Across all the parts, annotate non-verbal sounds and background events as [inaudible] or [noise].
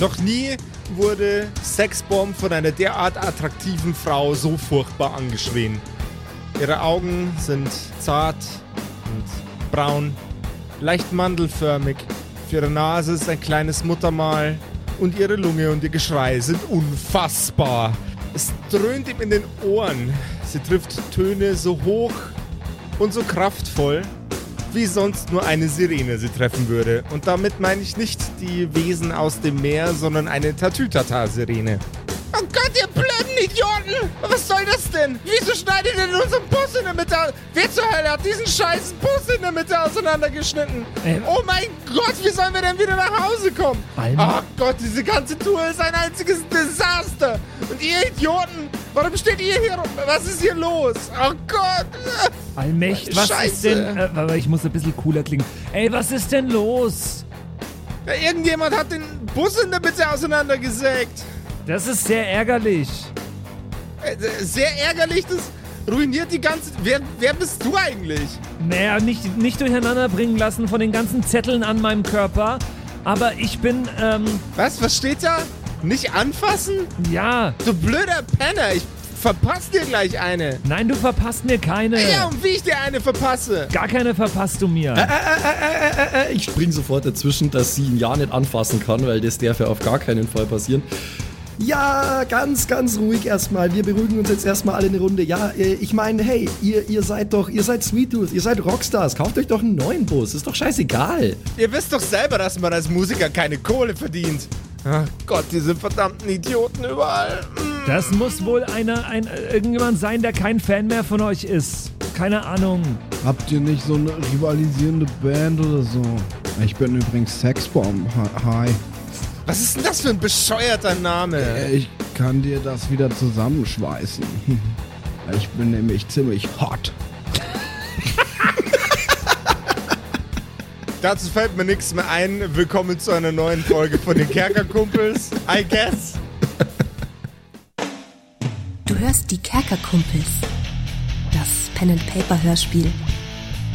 Noch nie wurde Sexbomb von einer derart attraktiven Frau so furchtbar angeschrien. Ihre Augen sind zart und braun, leicht mandelförmig. Für ihre Nase ist ein kleines Muttermal und ihre Lunge und ihr Geschrei sind unfassbar. Es dröhnt ihm in den Ohren. Sie trifft Töne so hoch und so kraftvoll, wie sonst nur eine Sirene sie treffen würde. Und damit meine ich nicht die Wesen aus dem Meer, sondern eine Tatütata-Sirene. Oh Gott, ihr blöden Idioten! Was soll das denn? Wieso schneidet ihr denn unseren Bus in der Mitte? Wer zur Hölle hat diesen scheißen Bus in der Mitte auseinandergeschnitten? Ähm. oh mein Gott, wie sollen wir denn wieder nach Hause kommen? Alma. Oh Gott, diese ganze Tour ist ein einziges Desaster. Und ihr Idioten, warum steht ihr hier rum? Was ist hier los? Oh Gott! Allmächt, was Scheiße. ist denn. Äh, aber ich muss ein bisschen cooler klingen. Ey, was ist denn los? Ja, irgendjemand hat den Bus in der Mitte auseinandergesägt. Das ist sehr ärgerlich. Äh, Sehr ärgerlich, das ruiniert die ganze... Wer, wer bist du eigentlich? Naja, nicht, nicht durcheinander bringen lassen von den ganzen Zetteln an meinem Körper. Aber ich bin, ähm, Was, was steht da? Nicht anfassen? ja. Du blöder Penner, ich verpasse dir gleich eine. Nein, du verpasst mir keine. Ja, und wie ich dir eine verpasse. Gar keine verpasst du mir. Äh, ich spring sofort dazwischen, dass sie ihn ja nicht anfassen kann, weil das darf ja auf gar keinen Fall passieren. Ja, ganz, ganz ruhig erstmal. Wir beruhigen uns jetzt erstmal alle eine Runde. Ja, äh, ich meine, hey, ihr, ihr seid doch, ihr seid Sweet Tooth, ihr seid Rockstars. Kauft euch doch einen neuen Bus. Ist doch scheißegal. Ihr wisst doch selber, dass man als Musiker keine Kohle verdient. Ach Gott, diese verdammten Idioten überall. Mm. Das muss wohl einer, ein, irgendjemand sein, der kein Fan mehr von euch ist. Keine Ahnung. Habt ihr nicht so eine rivalisierende Band oder so? Ich bin übrigens Sexbomb. Hi. Was ist denn das für ein bescheuerter Name? Ich kann dir das wieder zusammenschweißen. [laughs] Ich bin nämlich ziemlich hot. Dazu fällt mir nichts mehr ein. Willkommen zu einer neuen Folge von den Kerkerkumpels. I guess. Du hörst die Kerkerkumpels. Das Pen and Paper Hörspiel.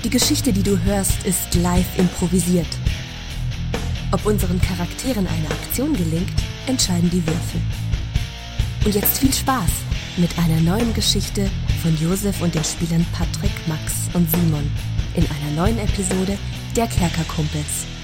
Die Geschichte, die du hörst, ist live improvisiert. Ob unseren Charakteren eine Aktion gelingt, entscheiden die Würfel. Und jetzt viel Spaß mit einer neuen Geschichte von Josef und den Spielern Patrick, Max und Simon in einer neuen Episode der Kerkerkumpels.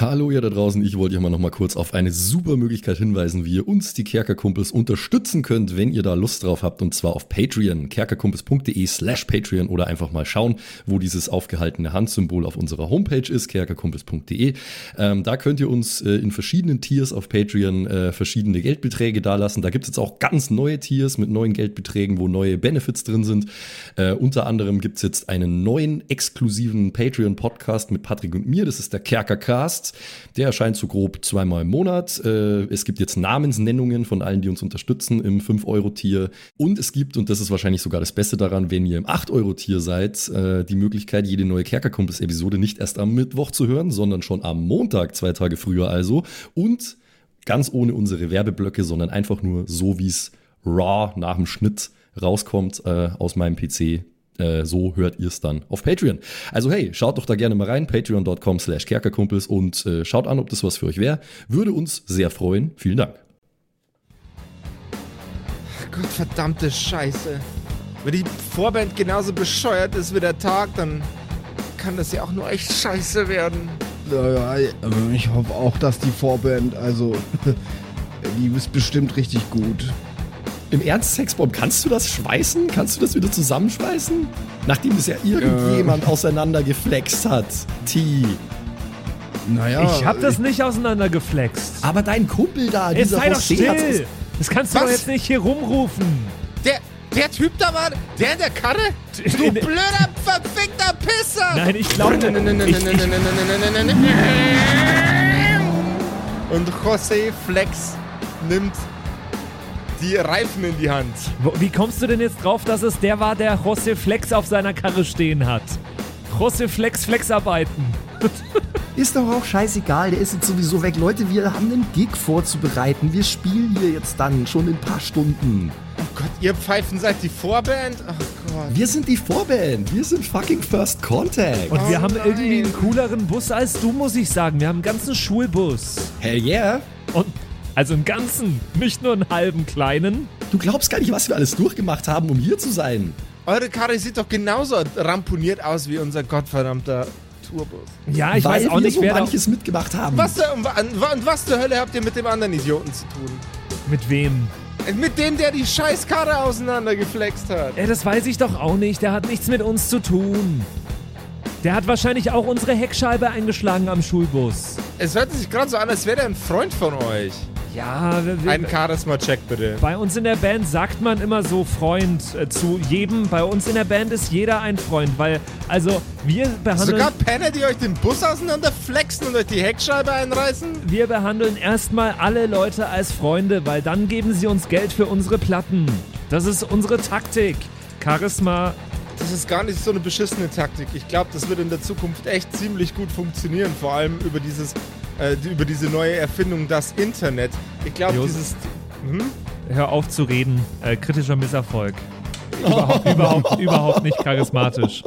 Hallo ihr da draußen, ich wollte euch mal noch mal kurz auf eine super Möglichkeit hinweisen, wie ihr uns, die Kerkerkumpels, unterstützen könnt, wenn ihr da Lust drauf habt und zwar auf Patreon, kerkerkumpels.de slash Patreon oder einfach mal schauen, wo dieses aufgehaltene Handsymbol auf unserer Homepage ist, kerkerkumpels.de. Ähm, da könnt ihr uns äh, in verschiedenen Tiers auf Patreon äh, verschiedene Geldbeträge dalassen. Da gibt es jetzt auch ganz neue Tiers mit neuen Geldbeträgen, wo neue Benefits drin sind. Äh, unter anderem gibt es jetzt einen neuen exklusiven Patreon-Podcast mit Patrick und mir, das ist der Kerkercast. Der erscheint so grob zweimal im Monat. Äh, es gibt jetzt Namensnennungen von allen, die uns unterstützen im 5-Euro-Tier. Und es gibt, und das ist wahrscheinlich sogar das Beste daran, wenn ihr im 8-Euro-Tier seid, äh, die Möglichkeit, jede neue Kerkerkumpels-Episode nicht erst am Mittwoch zu hören, sondern schon am Montag, zwei Tage früher also. Und ganz ohne unsere Werbeblöcke, sondern einfach nur so, wie es raw nach dem Schnitt rauskommt äh, aus meinem PC. Äh, so hört ihr es dann auf Patreon. Also hey, schaut doch da gerne mal rein, patreon.com slash kerkerkumpels und äh, schaut an, ob das was für euch wäre. Würde uns sehr freuen. Vielen Dank. Gott verdammte Scheiße. Wenn die Vorband genauso bescheuert ist wie der Tag, dann kann das ja auch nur echt scheiße werden. Ja, ja, ich hoffe auch, dass die Vorband, also, [laughs] die ist bestimmt richtig gut. Im Ernst, Sexbomb, kannst du das schweißen? Kannst du das wieder zusammenschweißen? Nachdem es ja irgendjemand auseinandergeflext hat. T. Naja, ich hab das nicht auseinandergeflext. Aber dein Kumpel da, Jetzt dieser sei doch still. Das kannst du Was? doch jetzt nicht hier rumrufen. Der, der Typ da war, der in der Karre? Du blöder, verfickter Pisser! Nein, ich glaube. Und José Flex nimmt die Reifen in die Hand. Wie kommst du denn jetzt drauf, dass es der war, der José Flex auf seiner Karre stehen hat? José Flex Flexarbeiten. [laughs] Ist doch auch scheißegal, der ist jetzt sowieso weg. Leute, wir haben einen Gig vorzubereiten. Wir spielen hier jetzt dann schon in ein paar Stunden. Gott, ihr Pfeifen seid die Vorband? Ach Gott. Wir sind die Vorband. Wir sind fucking First Contact. Und wir Oh haben nein. irgendwie einen cooleren Bus als du, muss ich sagen. Wir haben einen ganzen Schulbus. Hell yeah. Und also einen ganzen, nicht nur einen halben kleinen. Du glaubst gar nicht, was wir alles durchgemacht haben, um hier zu sein. Eure Karre sieht doch genauso ramponiert aus wie unser gottverdammter Tourbus. Ja, ich Weil weiß auch wir nicht, so wer da, manches mitgemacht haben. Was, zur- und, wa- und was zur Hölle habt ihr mit dem anderen Idioten zu tun? mit wem. Mit dem, der die scheiß Karre auseinandergeflext hat. Ja, das weiß ich doch auch nicht. Der hat nichts mit uns zu tun. Der hat wahrscheinlich auch unsere Heckscheibe eingeschlagen am Schulbus. Es hört sich gerade so an, als wäre er ein Freund von euch. Ja, wir, Ein Charisma-Check bitte. bei uns in der Band sagt man immer so Freund äh, zu jedem. Bei uns in der Band ist jeder ein Freund, weil, also, wir behandeln, Sogar Penner, die euch den Bus auseinanderflexen und euch die Heckscheibe einreißen? wir behandeln erstmal alle Leute als Freunde, weil dann geben sie uns Geld für unsere Platten. Das ist unsere Taktik. Charisma. Das ist gar nicht so eine beschissene Taktik. Ich glaube, das wird in der Zukunft echt ziemlich gut funktionieren. Vor allem über dieses, äh, über diese neue Erfindung, das Internet. Ich glaube, dieses. Hm? Hör auf zu reden. Äh, kritischer Misserfolg. Überhaupt, [laughs] überhaupt, überhaupt nicht charismatisch.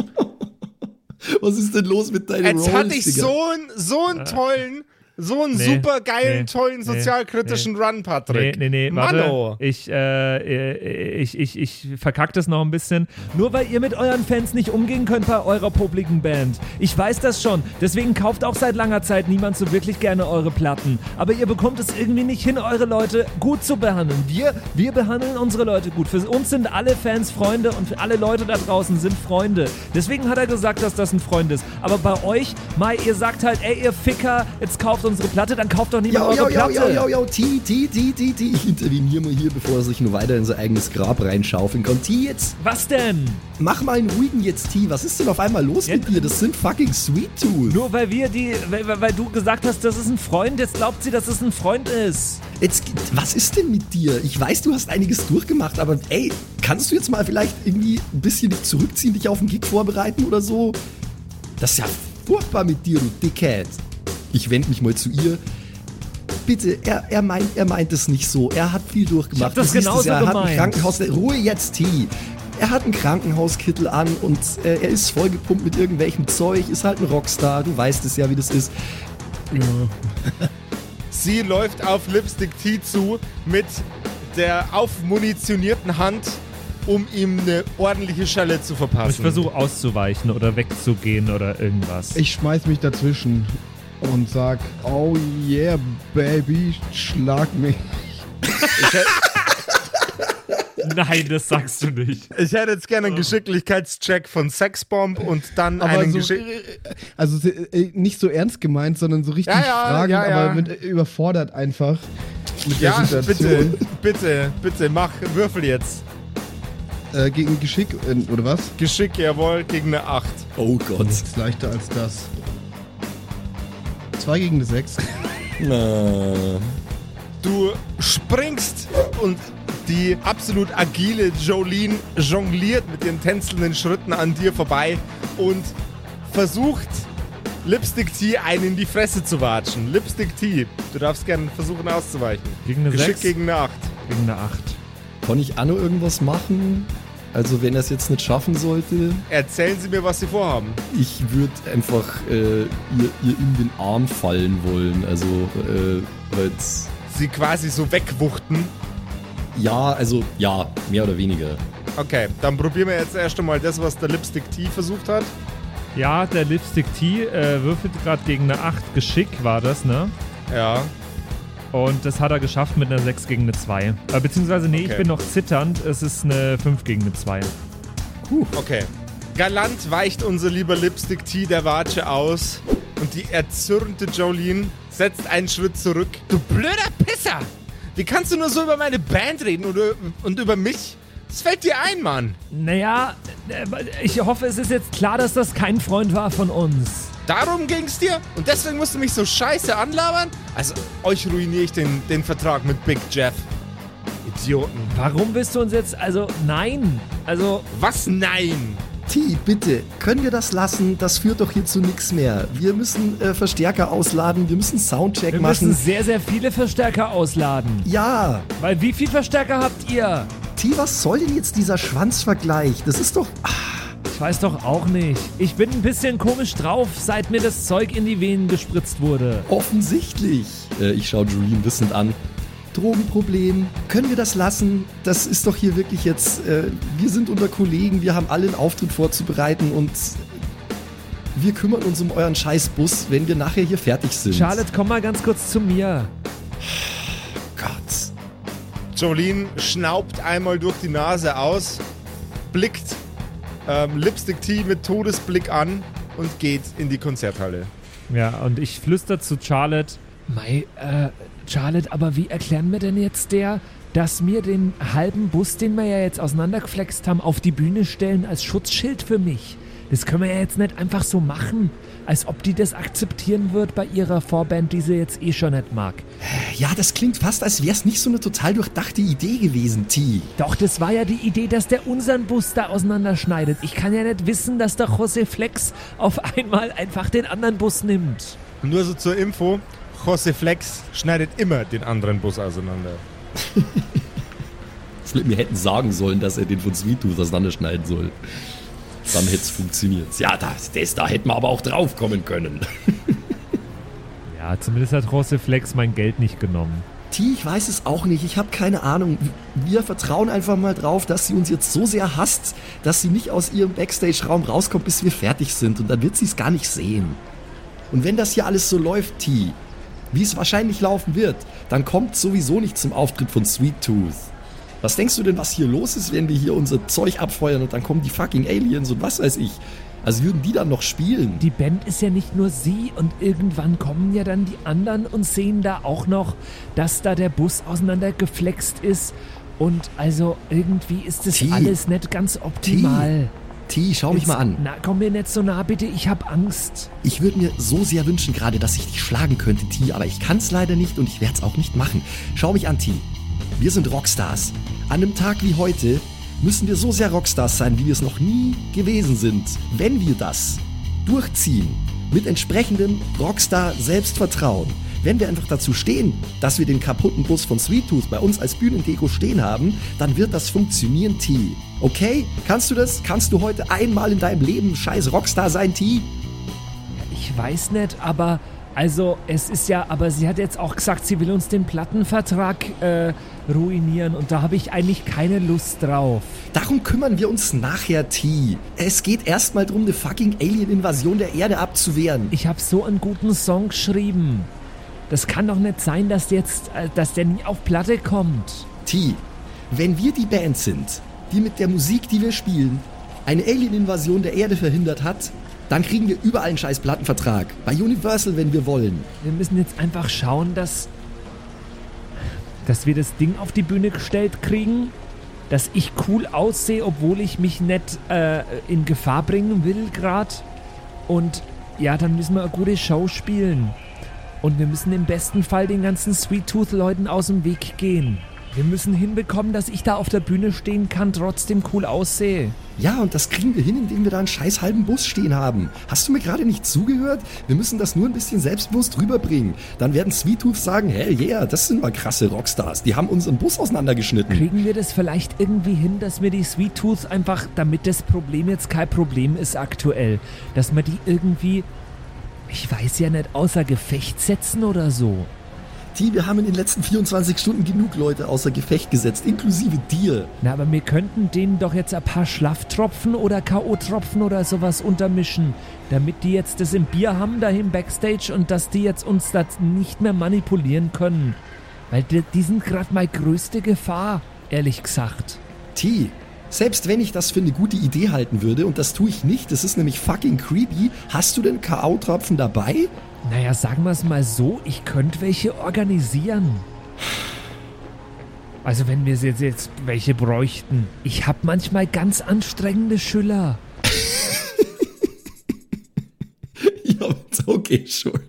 Was ist denn los mit deinen Jetzt Rolls, hatte ich Digga? so einen, so einen tollen, so einen Nee, super geilen, nee, tollen nee, sozialkritischen Run, Nee, Patrick. nee, nee, warte. Mano. Ich, äh, ich, ich, ich verkack das noch ein bisschen. Nur weil ihr mit euren Fans nicht umgehen könnt bei eurer publiken Band. Ich weiß das schon. Deswegen kauft auch seit langer Zeit niemand so wirklich gerne eure Platten. Aber ihr bekommt es irgendwie nicht hin, eure Leute gut zu behandeln. Wir, wir behandeln unsere Leute gut. Für uns sind alle Fans Freunde und für alle Leute da draußen sind Freunde. Deswegen hat er gesagt, dass das ein Freund ist. Aber bei euch, Mai, ihr sagt halt, ey, ihr Ficker, jetzt kauft unsere Platte, dann kauft doch niemand ja, eure ja, Platte. ja, ja, ja, T, T, T, T, T. [laughs] Ich interveniere mal hier, bevor er sich nur weiter in sein eigenes Grab reinschaufeln kann. T, jetzt, Was denn? mach mal einen ruhigen jetzt, T. Was ist denn auf einmal los Ja, mit dir? Das sind fucking Sweet Tooth. Nur weil wir die, weil, weil- weil du gesagt hast, das ist ein Freund, jetzt glaubt sie, dass es ein Freund ist. Jetzt, was ist denn mit dir? Ich weiß, du hast einiges durchgemacht, aber ey, kannst du jetzt mal vielleicht irgendwie ein bisschen dich zurückziehen, dich auf den Gig vorbereiten oder so? Das ist ja furchtbar mit dir, du Dickhead. Ich wende mich mal zu ihr. Bitte, er, er, meint, er meint es nicht so. Er hat viel durchgemacht. Ich hab das genauso es ja, er hat ein gemeint. Krankenhaus. Ruhe jetzt, T. Er hat einen Krankenhauskittel an und äh, er ist vollgepumpt mit irgendwelchem Zeug, ist halt ein Rockstar. Du weißt es ja, wie das ist. Sie läuft auf Lipstick T zu mit der aufmunitionierten Hand, um ihm eine ordentliche Schelle zu verpassen. Ich versuche auszuweichen oder wegzugehen oder irgendwas. Ich schmeiß mich dazwischen und sag, oh yeah, Baby, schlag mich. Nein, das sagst du nicht. Ich hätte jetzt gerne einen Geschicklichkeitscheck von Sexbomb und dann Aber einen so, Geschick... äh, also äh, nicht so ernst gemeint, sondern so richtig Ja, ja, fragend, ja, ja. aber mit, äh, überfordert einfach mit der Ja, Situation. bitte, [laughs] bitte, bitte, mach, würfel jetzt. Äh, gegen Geschick, äh, oder was? Geschick, jawohl, gegen eine 8. Oh Gott. Nichts leichter als das. Zwei gegen eine Sechs. Na. Du springst und die absolut agile Jolene jongliert mit ihren tänzelnden Schritten an dir vorbei und versucht Lipstick T einen in die Fresse zu watschen. Lipstick T, du darfst gerne versuchen auszuweichen. Gegen eine Geschick 6? gegen eine 8. Gegen eine 8. Kann ich Anno irgendwas machen? Also wenn er es jetzt nicht schaffen sollte, Erzählen Sie mir, was Sie vorhaben. ich würde einfach äh, ihr, ihr in den Arm fallen wollen. Also äh, weil's- Sie quasi so wegwuchten. ja, also ja, mehr oder weniger. Okay, dann probieren wir jetzt erst einmal das, was der Lipstick T versucht hat. Ja, der Lipstick T äh, würfelt gerade gegen eine 8. Geschick war das, ne? Ja. Und das hat er geschafft mit einer 6 gegen eine 2. Äh, beziehungsweise, nee, Okay. ich bin noch zitternd. Es ist eine 5 gegen eine 2. Okay. Galant weicht unser lieber Lipstick T der Watsche aus und die erzürnte Jolene setzt einen Schritt zurück. Du blöder Pisser! Wie kannst du nur so über meine Band reden und, und über mich? Das fällt dir ein, Mann. Naja, äh, ich hoffe, es ist jetzt klar, dass das kein Freund war von uns. Darum ging's dir? Und deswegen musst du mich so scheiße anlabern? Also, euch ruiniere ich den, den Vertrag mit Big Jeff. Idioten. Warum willst du uns jetzt, also nein, also Was? Nein! T, bitte, können wir das lassen? Das führt doch hier zu nichts mehr. Wir müssen äh, Verstärker ausladen, wir müssen Soundcheck wir machen. müssen sehr, sehr viele Verstärker ausladen. ja, Weil wie viel Verstärker habt ihr? T, was soll denn jetzt dieser Schwanzvergleich? Das ist doch. Ich weiß doch auch nicht. Ich bin ein bisschen komisch drauf, seit mir das Zeug in die Venen gespritzt wurde. Offensichtlich. Äh, ich schaue Julien wissend an. Drogenproblem, können wir das lassen? Das ist doch hier wirklich jetzt, äh, wir sind unter Kollegen, wir haben alle einen Auftritt vorzubereiten und wir kümmern uns um euren Scheißbus, wenn wir nachher hier fertig sind. Charlotte, komm mal ganz kurz zu mir. Gott. Jolene schnaubt einmal durch die Nase aus, blickt ähm, Lipstick Tea mit Todesblick an und geht in die Konzerthalle. Ja, und ich flüster zu Charlotte. Mei, äh, Charlotte, aber wie erklären wir denn jetzt der, dass wir den halben Bus, den wir ja jetzt auseinandergeflext haben, auf die Bühne stellen als Schutzschild für mich? Das können wir ja jetzt nicht einfach so machen, als ob die das akzeptieren wird bei ihrer Vorband, die sie jetzt eh schon nicht mag. Ja, das klingt fast, als wäre es nicht so eine total durchdachte Idee gewesen, T. Doch, das war ja die Idee, dass der unseren Bus da auseinanderschneidet. Ich kann ja nicht wissen, dass der José Flex auf einmal einfach den anderen Bus nimmt. Nur so zur Info, José Flex schneidet immer den anderen Bus auseinander. [laughs] Wir hätten sagen sollen, dass er den von Sweet Tooth auseinanderschneiden soll. Dann hätte es funktioniert. Ja, das, das da hätten wir aber auch drauf kommen können. [laughs] Ja, zumindest hat José Flex mein Geld nicht genommen. T, ich weiß es auch nicht. Ich habe keine Ahnung. Wir vertrauen einfach mal drauf, dass sie uns jetzt so sehr hasst, dass sie nicht aus ihrem Backstage-Raum rauskommt, bis wir fertig sind. Und dann wird sie es gar nicht sehen. Und wenn das hier alles so läuft, T, wie es wahrscheinlich laufen wird, dann kommt sowieso nicht zum Auftritt von Sweet Tooth. Was denkst du denn, was hier los ist, wenn wir hier unser Zeug abfeuern und dann kommen die fucking Aliens und was weiß ich? Also würden die dann noch spielen? Die Band ist ja nicht nur sie und irgendwann kommen ja dann die anderen und sehen da auch noch, dass da der Bus auseinandergeflext ist. Und also irgendwie ist das T. alles nicht ganz optimal. T, schau mich Jetzt- mal an. Na, komm mir nicht so nah, bitte. Ich hab Angst. Ich würde mir so sehr wünschen gerade, dass ich dich schlagen könnte, T, aber ich kann es leider nicht und ich werde es auch nicht machen. Schau mich an, T. Wir sind Rockstars. An einem Tag wie heute müssen wir so sehr Rockstars sein, wie wir es noch nie gewesen sind. Wenn wir das durchziehen, mit entsprechendem Rockstar-Selbstvertrauen, wenn wir einfach dazu stehen, dass wir den kaputten Bus von Sweet Tooth bei uns als Bühnendeko stehen haben, dann wird das funktionieren, T. Okay? Kannst du das? Kannst du heute einmal in deinem Leben scheiß Rockstar sein, T? Ich weiß nicht, aber also es ist ja, aber sie hat jetzt auch gesagt, sie will uns den Plattenvertrag äh, ruinieren und da habe ich eigentlich keine Lust drauf. Darum kümmern wir uns nachher, T. Es geht erstmal darum, eine fucking Alien-Invasion der Erde abzuwehren. Ich habe so einen guten Song geschrieben. Das kann doch nicht sein, dass jetzt, äh, dass der nie auf Platte kommt. T, wenn wir die Band sind, die mit der Musik, die wir spielen, eine Alien-Invasion der Erde verhindert hat, dann kriegen wir überall einen scheiß Plattenvertrag. Bei Universal, wenn wir wollen. Wir müssen jetzt einfach schauen, dass, dass wir das Ding auf die Bühne gestellt kriegen, dass ich cool aussehe, obwohl ich mich nicht äh, in Gefahr bringen will gerade. Und ja, dann müssen wir eine gute Show spielen. Und wir müssen im besten Fall den ganzen Sweet Tooth Leuten aus dem Weg gehen. Wir müssen hinbekommen, dass ich da auf der Bühne stehen kann, trotzdem cool aussehe. Ja, und das kriegen wir hin, indem wir da einen scheiß halben Bus stehen haben. Hast du mir gerade nicht zugehört? Wir müssen das nur ein bisschen selbstbewusst rüberbringen. Dann werden Sweet Tooth sagen, hell yeah, das sind mal krasse Rockstars. Die haben unseren Bus auseinandergeschnitten. Kriegen wir das vielleicht irgendwie hin, dass wir die Sweet Tooth einfach, damit das Problem jetzt kein Problem ist aktuell, dass wir die irgendwie, ich weiß ja nicht, außer Gefecht setzen oder so? T, wir haben in den letzten 24 Stunden genug Leute außer Gefecht gesetzt, inklusive dir. Na, aber wir könnten denen doch jetzt ein paar Schlafftropfen oder K.O.-Tropfen oder sowas untermischen, damit die jetzt das im Bier haben, da im Backstage und dass die jetzt uns das nicht mehr manipulieren können. Weil die, die sind gerade meine größte Gefahr, ehrlich gesagt. T, selbst wenn ich das für eine gute Idee halten würde, und das tue ich nicht, das ist nämlich fucking creepy, hast du denn K.O.-Tropfen dabei? Naja, sagen wir es mal so, ich könnte welche organisieren. Also wenn wir jetzt, jetzt welche bräuchten. Ich habe manchmal ganz anstrengende Schüler. [laughs] Ja, okay, sure.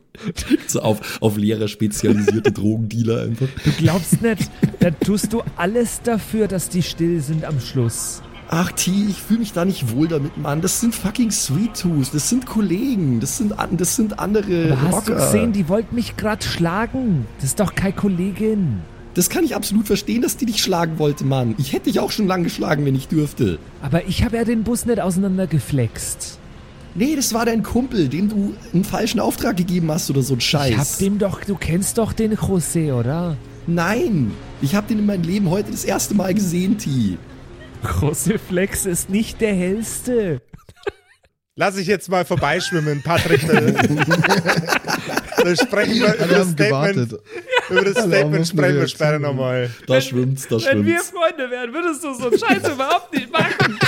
So auf, auf Lehrer spezialisierte [laughs] Drogendealer einfach. Du glaubst nicht, da tust du alles dafür, dass die still sind am Schluss. Ach, T, ich fühle mich da nicht wohl damit, Mann. Das sind fucking Sweet Tooth, das sind Kollegen, das sind, das sind andere Aber hast Rocker. du gesehen, die wollten mich gerade schlagen. Das ist doch keine Kollegin. Das kann ich absolut verstehen, dass die dich schlagen wollte, Mann. Ich hätte dich auch schon lang geschlagen, wenn ich dürfte. Aber ich habe ja den Bus nicht auseinandergeflext. Nee, das war dein Kumpel, dem du einen falschen Auftrag gegeben hast oder so ein Scheiß. Ich hab dem doch, du kennst doch den José, oder? Nein, ich habe den in meinem Leben heute das erste Mal gesehen, T. José Flex ist nicht der hellste. Lass ich jetzt mal vorbeischwimmen, Patrick. Da, da sprechen wir über das haben Statement. gewartet. Über das Statement sprechen wir später nochmal. Da schwimmt's, da Wenn wir schwimmt's. Freunde wären, würdest du so einen Scheiß überhaupt nicht machen.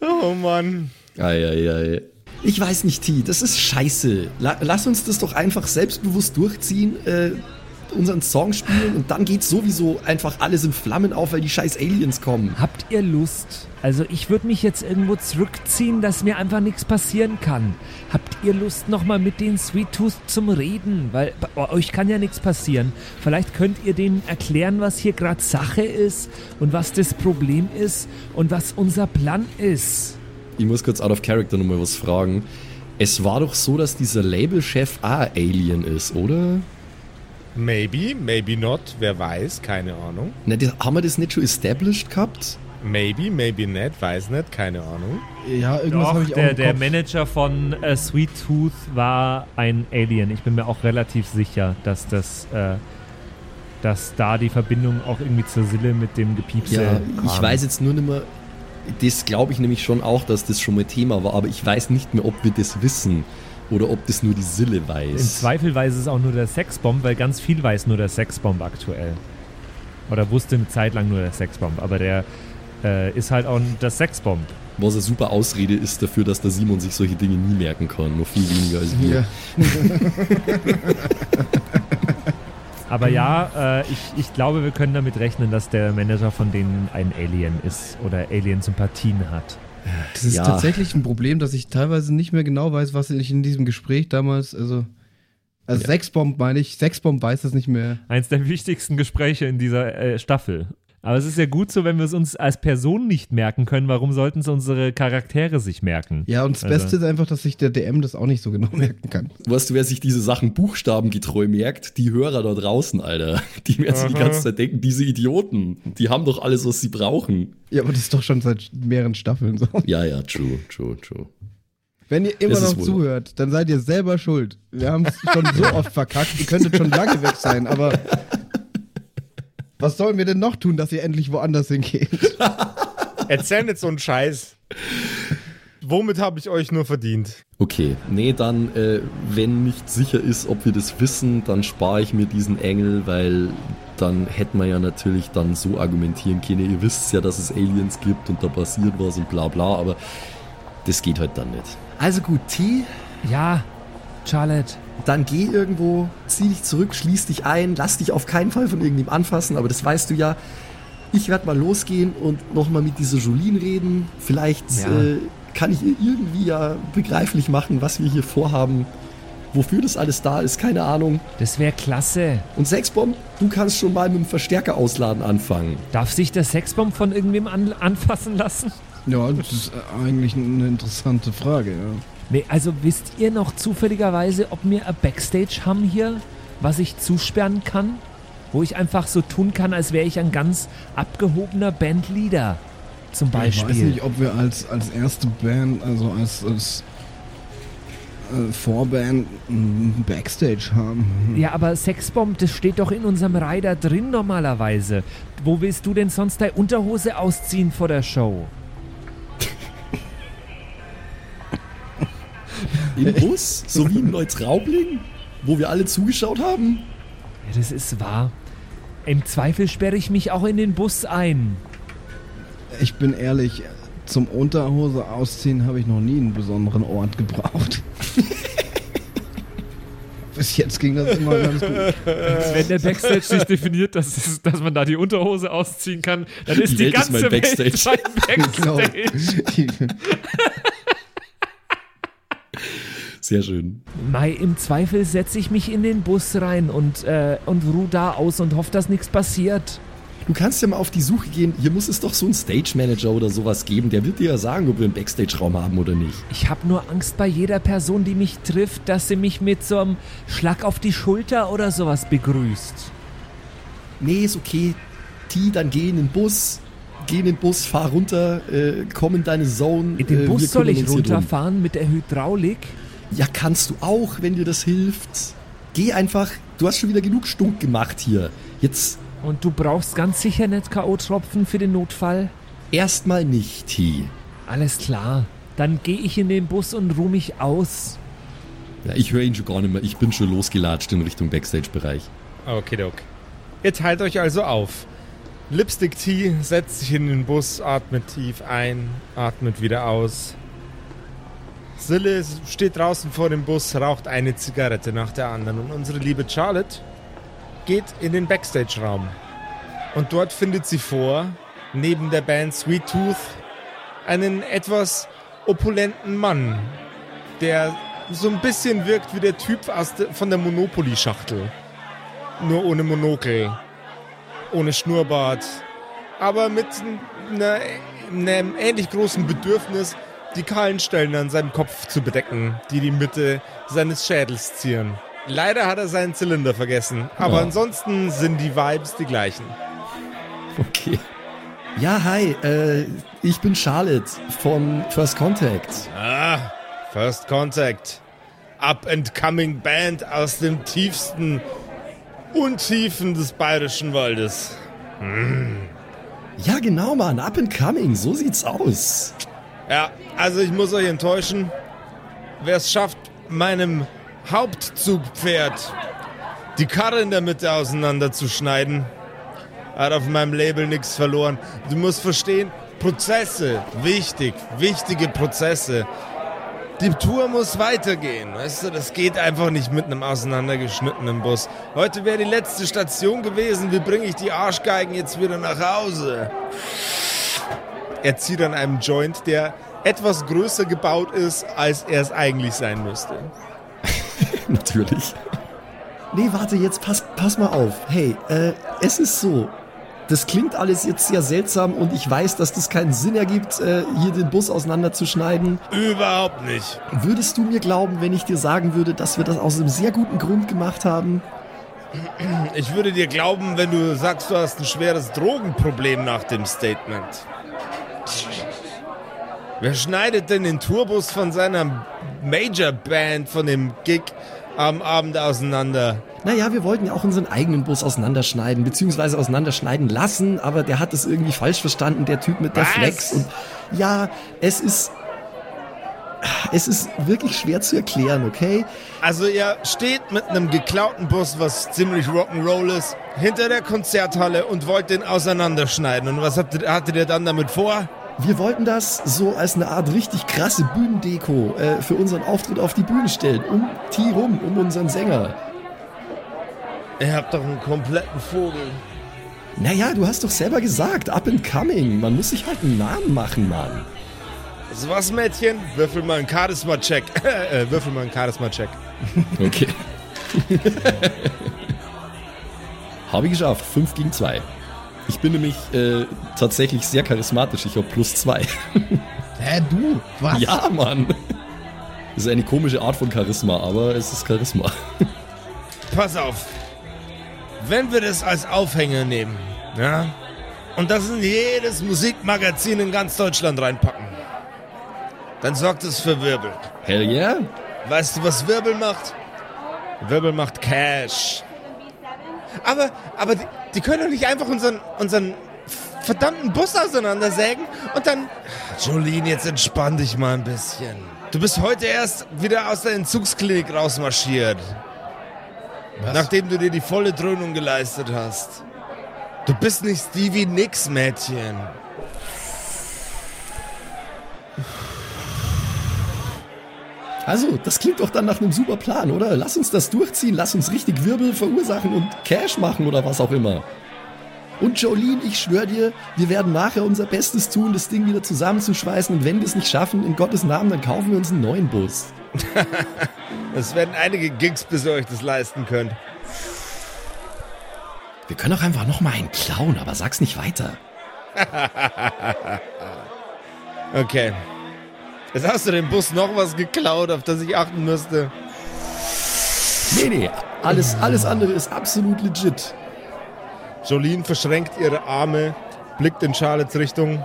Oh Mann. Eieiei. Ich weiß nicht, T, das ist scheiße. La lass uns das doch einfach selbstbewusst durchziehen, äh, unseren Song spielen und dann geht sowieso einfach alles in Flammen auf, weil die scheiß Aliens kommen. Habt ihr Lust? Also ich würde mich jetzt irgendwo zurückziehen, dass mir einfach nichts passieren kann. Habt ihr Lust nochmal mit den Sweet Tooth zum Reden? Weil bei euch kann ja nichts passieren. Vielleicht könnt ihr denen erklären, was hier gerade Sache ist und was das Problem ist und was unser Plan ist. Ich muss kurz out of character nochmal was fragen. Es war doch so, dass dieser Labelchef auch ein Alien ist, oder? Maybe, maybe not. Wer weiß, keine Ahnung. Na, das, haben wir das nicht schon established gehabt? Maybe, maybe not. Weiß nicht, keine Ahnung. Ja, irgendwas habe ich auch der, im der Kopf. Manager von äh, Sweet Tooth war ein Alien. Ich bin mir auch relativ sicher, dass das, äh, dass da die Verbindung auch irgendwie zur Sille mit dem Gepiepse Ja, kam. ich weiß jetzt nur nicht mehr, das glaube ich nämlich schon auch, dass das schon mal Thema war, aber ich weiß nicht mehr, ob wir das wissen oder ob das nur die Sille Im weiß. Zweifel weiß es auch nur der Sexbomb, weil ganz viel weiß nur der Sexbomb aktuell. Oder wusste eine Zeit lang nur der Sexbomb, aber der äh, ist halt auch das Sexbomb. Was eine super Ausrede ist dafür, dass der Simon sich solche Dinge nie merken kann, noch viel weniger als wir. Ja. [laughs] Aber ja, äh, ich, ich glaube, wir können damit rechnen, dass der Manager von denen ein Alien ist oder Alien-Sympathien hat. Das ist Ja. tatsächlich ein Problem, dass ich teilweise nicht mehr genau weiß, was ich in diesem Gespräch damals, also, also Ja. Sexbomb meine ich, Sexbomb weiß das nicht mehr. Eins der wichtigsten Gespräche in dieser äh, Staffel. Aber es ist ja gut so, wenn wir es uns als Person nicht merken können. Warum sollten es unsere Charaktere sich merken? Ja, und das Also- Beste ist einfach, dass sich der DM das auch nicht so genau [laughs] merken kann. Weißt du, wer sich diese Sachen buchstabengetreu merkt? Die Hörer da draußen, Alter. Die werden sich die ganze Zeit denken, diese Idioten, die haben doch alles, was sie brauchen. Ja, aber das ist doch schon seit mehreren Staffeln so. Ja, ja, true, true, true. Wenn ihr immer noch zuhört, dann seid ihr selber schuld. Wir haben es schon so oft verkackt, ihr könntet schon lange weg sein, aber was sollen wir denn noch tun, dass ihr endlich woanders hingeht? [laughs] Erzähl nicht so einen Scheiß. Womit habe ich euch nur verdient? Okay, nee, dann, äh, wenn nicht sicher ist, ob wir das wissen, dann spare ich mir diesen Engel, weil dann hätten wir ja natürlich dann so argumentieren können, ihr wisst ja, dass es Aliens gibt und da passiert was und bla bla, aber das geht halt dann nicht. Also gut, T, Ja, Charlotte. Dann geh irgendwo, zieh dich zurück, schließ dich ein, lass dich auf keinen Fall von irgendjemandem anfassen, aber das weißt du ja. Ich werde mal losgehen und nochmal mit dieser Jolene reden. Vielleicht Ja. äh, kann ich ihr irgendwie ja begreiflich machen, was wir hier vorhaben. Wofür das alles da ist, keine Ahnung. Das wäre klasse. Und Sexbomb, du kannst schon mal mit dem Verstärker ausladen anfangen. Darf sich der Sexbomb von irgendwem an, anfassen lassen? Ja, das ist eigentlich eine interessante Frage, ja. Nee, also wisst ihr noch zufälligerweise, ob wir ein Backstage haben hier, was ich zusperren kann? Wo ich einfach so tun kann, als wäre ich ein ganz abgehobener Bandleader. Zum Ich weiß Beispiel. nicht, ob wir als, als erste Band, also als, als äh, Vorband Backstage haben. Ja, aber Sexbomb, das steht doch in unserem Rider drin normalerweise. Wo willst du denn sonst deine Unterhose ausziehen vor der Show? Im Bus, so wie in Neutraubling, wo wir alle zugeschaut haben. Ja, das ist wahr. Im Zweifel sperre ich mich auch in den Bus ein. Ich bin ehrlich, zum Unterhose ausziehen habe ich noch nie einen besonderen Ort gebraucht. [laughs] Bis jetzt ging das immer ganz gut. Wenn der Backstage sich definiert, dass, es, dass man da die Unterhose ausziehen kann, dann ist Die die, Welt ist ganze mein [laughs] Backstage. Welt mein Genau. [laughs] Sehr schön. Mai, im Zweifel setze ich mich in den Bus rein und, äh, und ruh da aus und hoffe, dass nichts passiert. Du kannst ja mal auf die Suche gehen. Hier muss es doch so einen Stage Manager oder sowas geben. Der wird dir ja sagen, ob wir einen Backstage-Raum haben oder nicht. Ich habe nur Angst bei jeder Person, die mich trifft, dass sie mich mit so einem Schlag auf die Schulter oder sowas begrüßt. Nee, ist okay. T, dann geh in den Bus. Geh in den Bus, fahr runter, äh, komm in deine Zone. In den äh, Bus soll ich runterfahren mit der Hydraulik? Ja, kannst du auch, wenn dir das hilft. Geh einfach. Du hast schon wieder genug Stunk gemacht hier. Jetzt Und du brauchst ganz sicher nicht K.O.-Tropfen für den Notfall? erstmal nicht, T. Alles klar. Dann gehe ich in den Bus und ruh mich aus. Ja, ich höre ihn schon gar nicht mehr. Ich bin schon losgelatscht in Richtung Backstage-Bereich. Okay, Doc. Ihr teilt euch also auf. Lipstick T setzt sich in den Bus, atmet tief ein, atmet wieder aus. Sille steht draußen vor dem Bus, raucht eine Zigarette nach der anderen und unsere liebe Charlotte geht in den Backstage-Raum. Und dort findet sie vor, neben der Band Sweet Tooth, einen etwas opulenten Mann, der so ein bisschen wirkt wie der Typ von der Monopoly-Schachtel. Nur ohne Monokel, ohne Schnurrbart, aber mit einer, einem ähnlich großen Bedürfnis, die kahlen Stellen an seinem Kopf zu bedecken, die die Mitte seines Schädels zieren. Leider hat er seinen Zylinder vergessen, aber Ja. ansonsten sind die Vibes die gleichen. Okay. Ja, hi, äh, ich bin Charlotte von First Contact. Ah, First Contact. Up and coming Band aus dem tiefsten Untiefen des bayerischen Waldes. Ja, genau, Mann, up and coming, so sieht's aus. Ja, also ich muss euch enttäuschen. Wer es schafft, meinem Hauptzugpferd die Karre in der Mitte auseinanderzuschneiden, hat auf meinem Label nichts verloren. Du musst verstehen, Prozesse, wichtig, wichtige Prozesse. Die Tour muss weitergehen, weißt du, das geht einfach nicht mit einem auseinandergeschnittenen Bus. Heute wäre die letzte Station gewesen, wie bringe ich die Arschgeigen jetzt wieder nach Hause? Er zieht an einem Joint, der etwas größer gebaut ist, als er es eigentlich sein müsste. [laughs] Natürlich. Nee, warte, jetzt pass, pass mal auf. Hey, äh, es ist so. Das klingt alles jetzt sehr seltsam und ich weiß, dass das keinen Sinn ergibt, äh, hier den Bus auseinanderzuschneiden. Überhaupt nicht. Würdest du mir glauben, wenn ich dir sagen würde, dass wir das aus einem sehr guten Grund gemacht haben? Ich würde dir glauben, wenn du sagst, du hast ein schweres Drogenproblem nach dem Statement. Wer schneidet denn den Tourbus von seiner Major-Band, von dem Gig am Abend auseinander? Naja, wir wollten ja auch unseren eigenen Bus auseinanderschneiden, beziehungsweise auseinanderschneiden lassen, aber der hat es irgendwie falsch verstanden, der Typ mit der Was? Flex. Und ja, es ist. Es ist wirklich schwer zu erklären, okay? Also ihr steht mit einem geklauten Bus, was ziemlich Rock'n'Roll ist, hinter der Konzerthalle und wollt den auseinanderschneiden. Und was hattet, hattet ihr dann damit vor? Wir wollten das so als eine Art richtig krasse Bühnendeko äh, für unseren Auftritt auf die Bühne stellen. Um T rum, um unseren Sänger. Ihr habt doch einen kompletten Vogel. Naja, du hast doch selber gesagt, up and coming. Man muss sich halt einen Namen machen, Mann. Also was, Mädchen? Würfel mal einen Charisma-Check. [laughs] äh, würfel mal einen Charisma-Check. [laughs] Okay. [laughs] Habe ich geschafft. 5 gegen 2. Ich bin nämlich äh, tatsächlich sehr charismatisch. Ich habe plus 2. Hä, du? Was? ja, Mann. Das ist eine komische Art von Charisma, aber es ist Charisma. Pass auf. Wenn wir das als Aufhänger nehmen, ja, und das in jedes Musikmagazin in ganz Deutschland reinpacken, dann sorgt es für Wirbel. Hell yeah? Weißt du, was Wirbel macht? Wirbel macht Cash. Aber, aber die, die können doch nicht einfach unseren, unseren verdammten Bus auseinandersägen und dann... Jolene, jetzt entspann dich mal ein bisschen. Du bist heute erst wieder aus der Entzugsklinik rausmarschiert. Nachdem du dir die volle Dröhnung geleistet hast. Du bist nicht Stevie Nicks, Mädchen. Also, das klingt doch dann nach einem super Plan, oder? Lass uns das durchziehen, lass uns richtig Wirbel verursachen und Cash machen oder was auch immer. Und Jolene, ich schwöre dir, wir werden nachher unser Bestes tun, das Ding wieder zusammenzuschweißen. Und wenn wir es nicht schaffen, in Gottes Namen, dann kaufen wir uns einen neuen Bus. [laughs] Es werden einige Gigs, bis ihr euch das leisten könnt. Wir können auch einfach nochmal einen klauen, aber sag's nicht weiter. [laughs] Okay. Jetzt hast du dem Bus noch was geklaut, auf das ich achten müsste. Nee, nee, alles, alles andere ist absolut legit. Jolene verschränkt ihre Arme, blickt in Charlottes Richtung.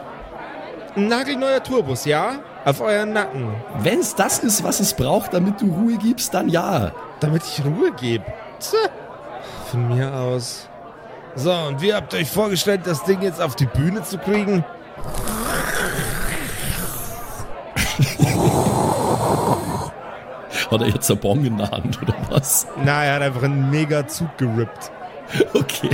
Ein nagelneuer Tourbus, ja? Auf euren Nacken. Wenn's das ist, was es braucht, damit du Ruhe gibst, dann ja. Damit ich Ruhe gebe. Von mir aus. So, und wie habt ihr euch vorgestellt, das Ding jetzt auf die Bühne zu kriegen? Hat er jetzt ein Bon in der Hand oder was? Na, er hat einfach einen mega Zug gerippt. Okay.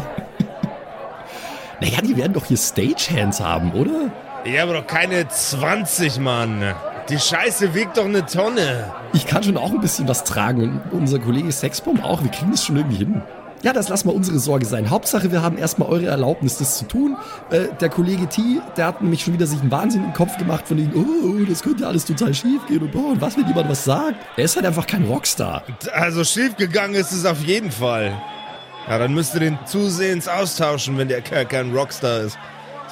Naja, die werden doch hier Stagehands haben, oder? Ja, aber doch keine 20, Mann. Die Scheiße wiegt doch eine Tonne. Ich kann schon auch ein bisschen was tragen und unser Kollege Sexbomb auch. Wir kriegen das schon irgendwie hin. Ja, das lassen wir unsere Sorge sein. Hauptsache, wir haben erstmal eure Erlaubnis, das zu tun. Äh, der Kollege T, der hat nämlich schon wieder sich einen Wahnsinn im Kopf gemacht von denen, oh, das könnte ja alles total schief gehen und boah, und was, wenn jemand was sagt? Er ist halt einfach kein Rockstar. Also schiefgegangen ist es auf jeden Fall. Ja, dann müsst ihr den zusehends austauschen, wenn der Kerl kein Rockstar ist.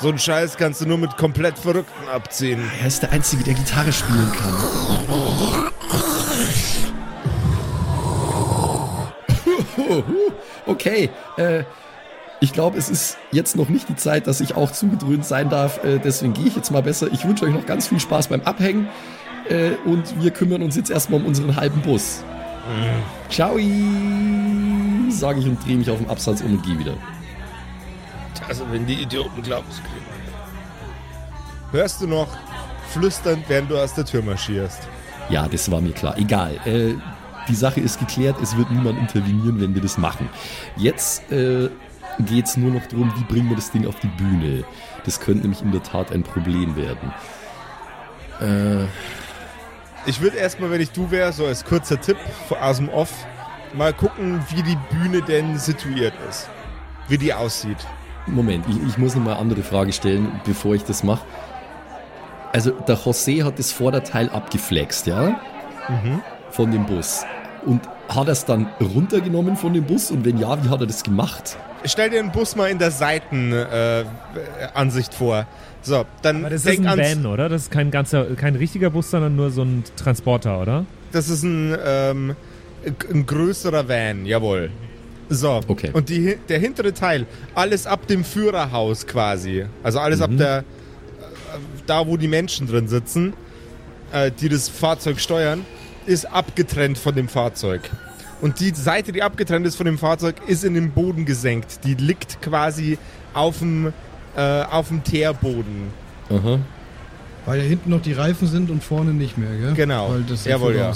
So einen Scheiß kannst du nur mit komplett Verrückten abziehen. Er ist der Einzige, der Gitarre spielen kann. Okay, äh, ich glaube, es ist jetzt noch nicht die Zeit, dass ich auch zugedröhnt sein darf. Äh, deswegen gehe ich jetzt mal besser. Ich wünsche euch noch ganz viel Spaß beim Abhängen. Äh, und wir kümmern uns jetzt erstmal um unseren halben Bus. Ciao, sage ich und drehe mich auf den Absatz um und gehe wieder. Also, wenn die Idioten glauben, es. Hörst du noch flüsternd, während du aus der Tür marschierst? Ja, das war mir klar. Egal. Äh, die Sache ist geklärt, es wird niemand intervenieren, wenn wir das machen. Jetzt äh, geht es nur noch darum, wie bringen wir das Ding auf die Bühne. Das könnte nämlich in der Tat ein Problem werden. Äh, Ich würde erstmal, wenn ich du wäre, so als kurzer Tipp aus dem Off, mal gucken, wie die Bühne denn situiert ist. Wie die aussieht. Moment, ich, ich muss noch mal eine andere Frage stellen, bevor ich das mache. Also, der José hat das Vorderteil abgeflext, ja? Von dem Bus. Und hat er es dann runtergenommen von dem Bus? Und wenn ja, wie hat er das gemacht? Stell dir den Bus mal in der Seitenansicht äh, vor. So, dann Aber das ist ein Van, oder? Das ist kein ganzer, kein richtiger Bus, sondern nur so ein Transporter, oder? Das ist ein, ähm, ein größerer Van, jawohl. So, Okay. und die, der hintere Teil, alles ab dem Führerhaus quasi, also alles ab der, äh, da wo die Menschen drin sitzen, äh, die das Fahrzeug steuern, ist abgetrennt von dem Fahrzeug. Und die Seite, die abgetrennt ist von dem Fahrzeug, ist in den Boden gesenkt. Die liegt quasi auf dem, äh, auf dem Teerboden. Aha. Weil ja hinten noch die Reifen sind und vorne nicht mehr, gell? Genau. Weil das Jawohl, ja.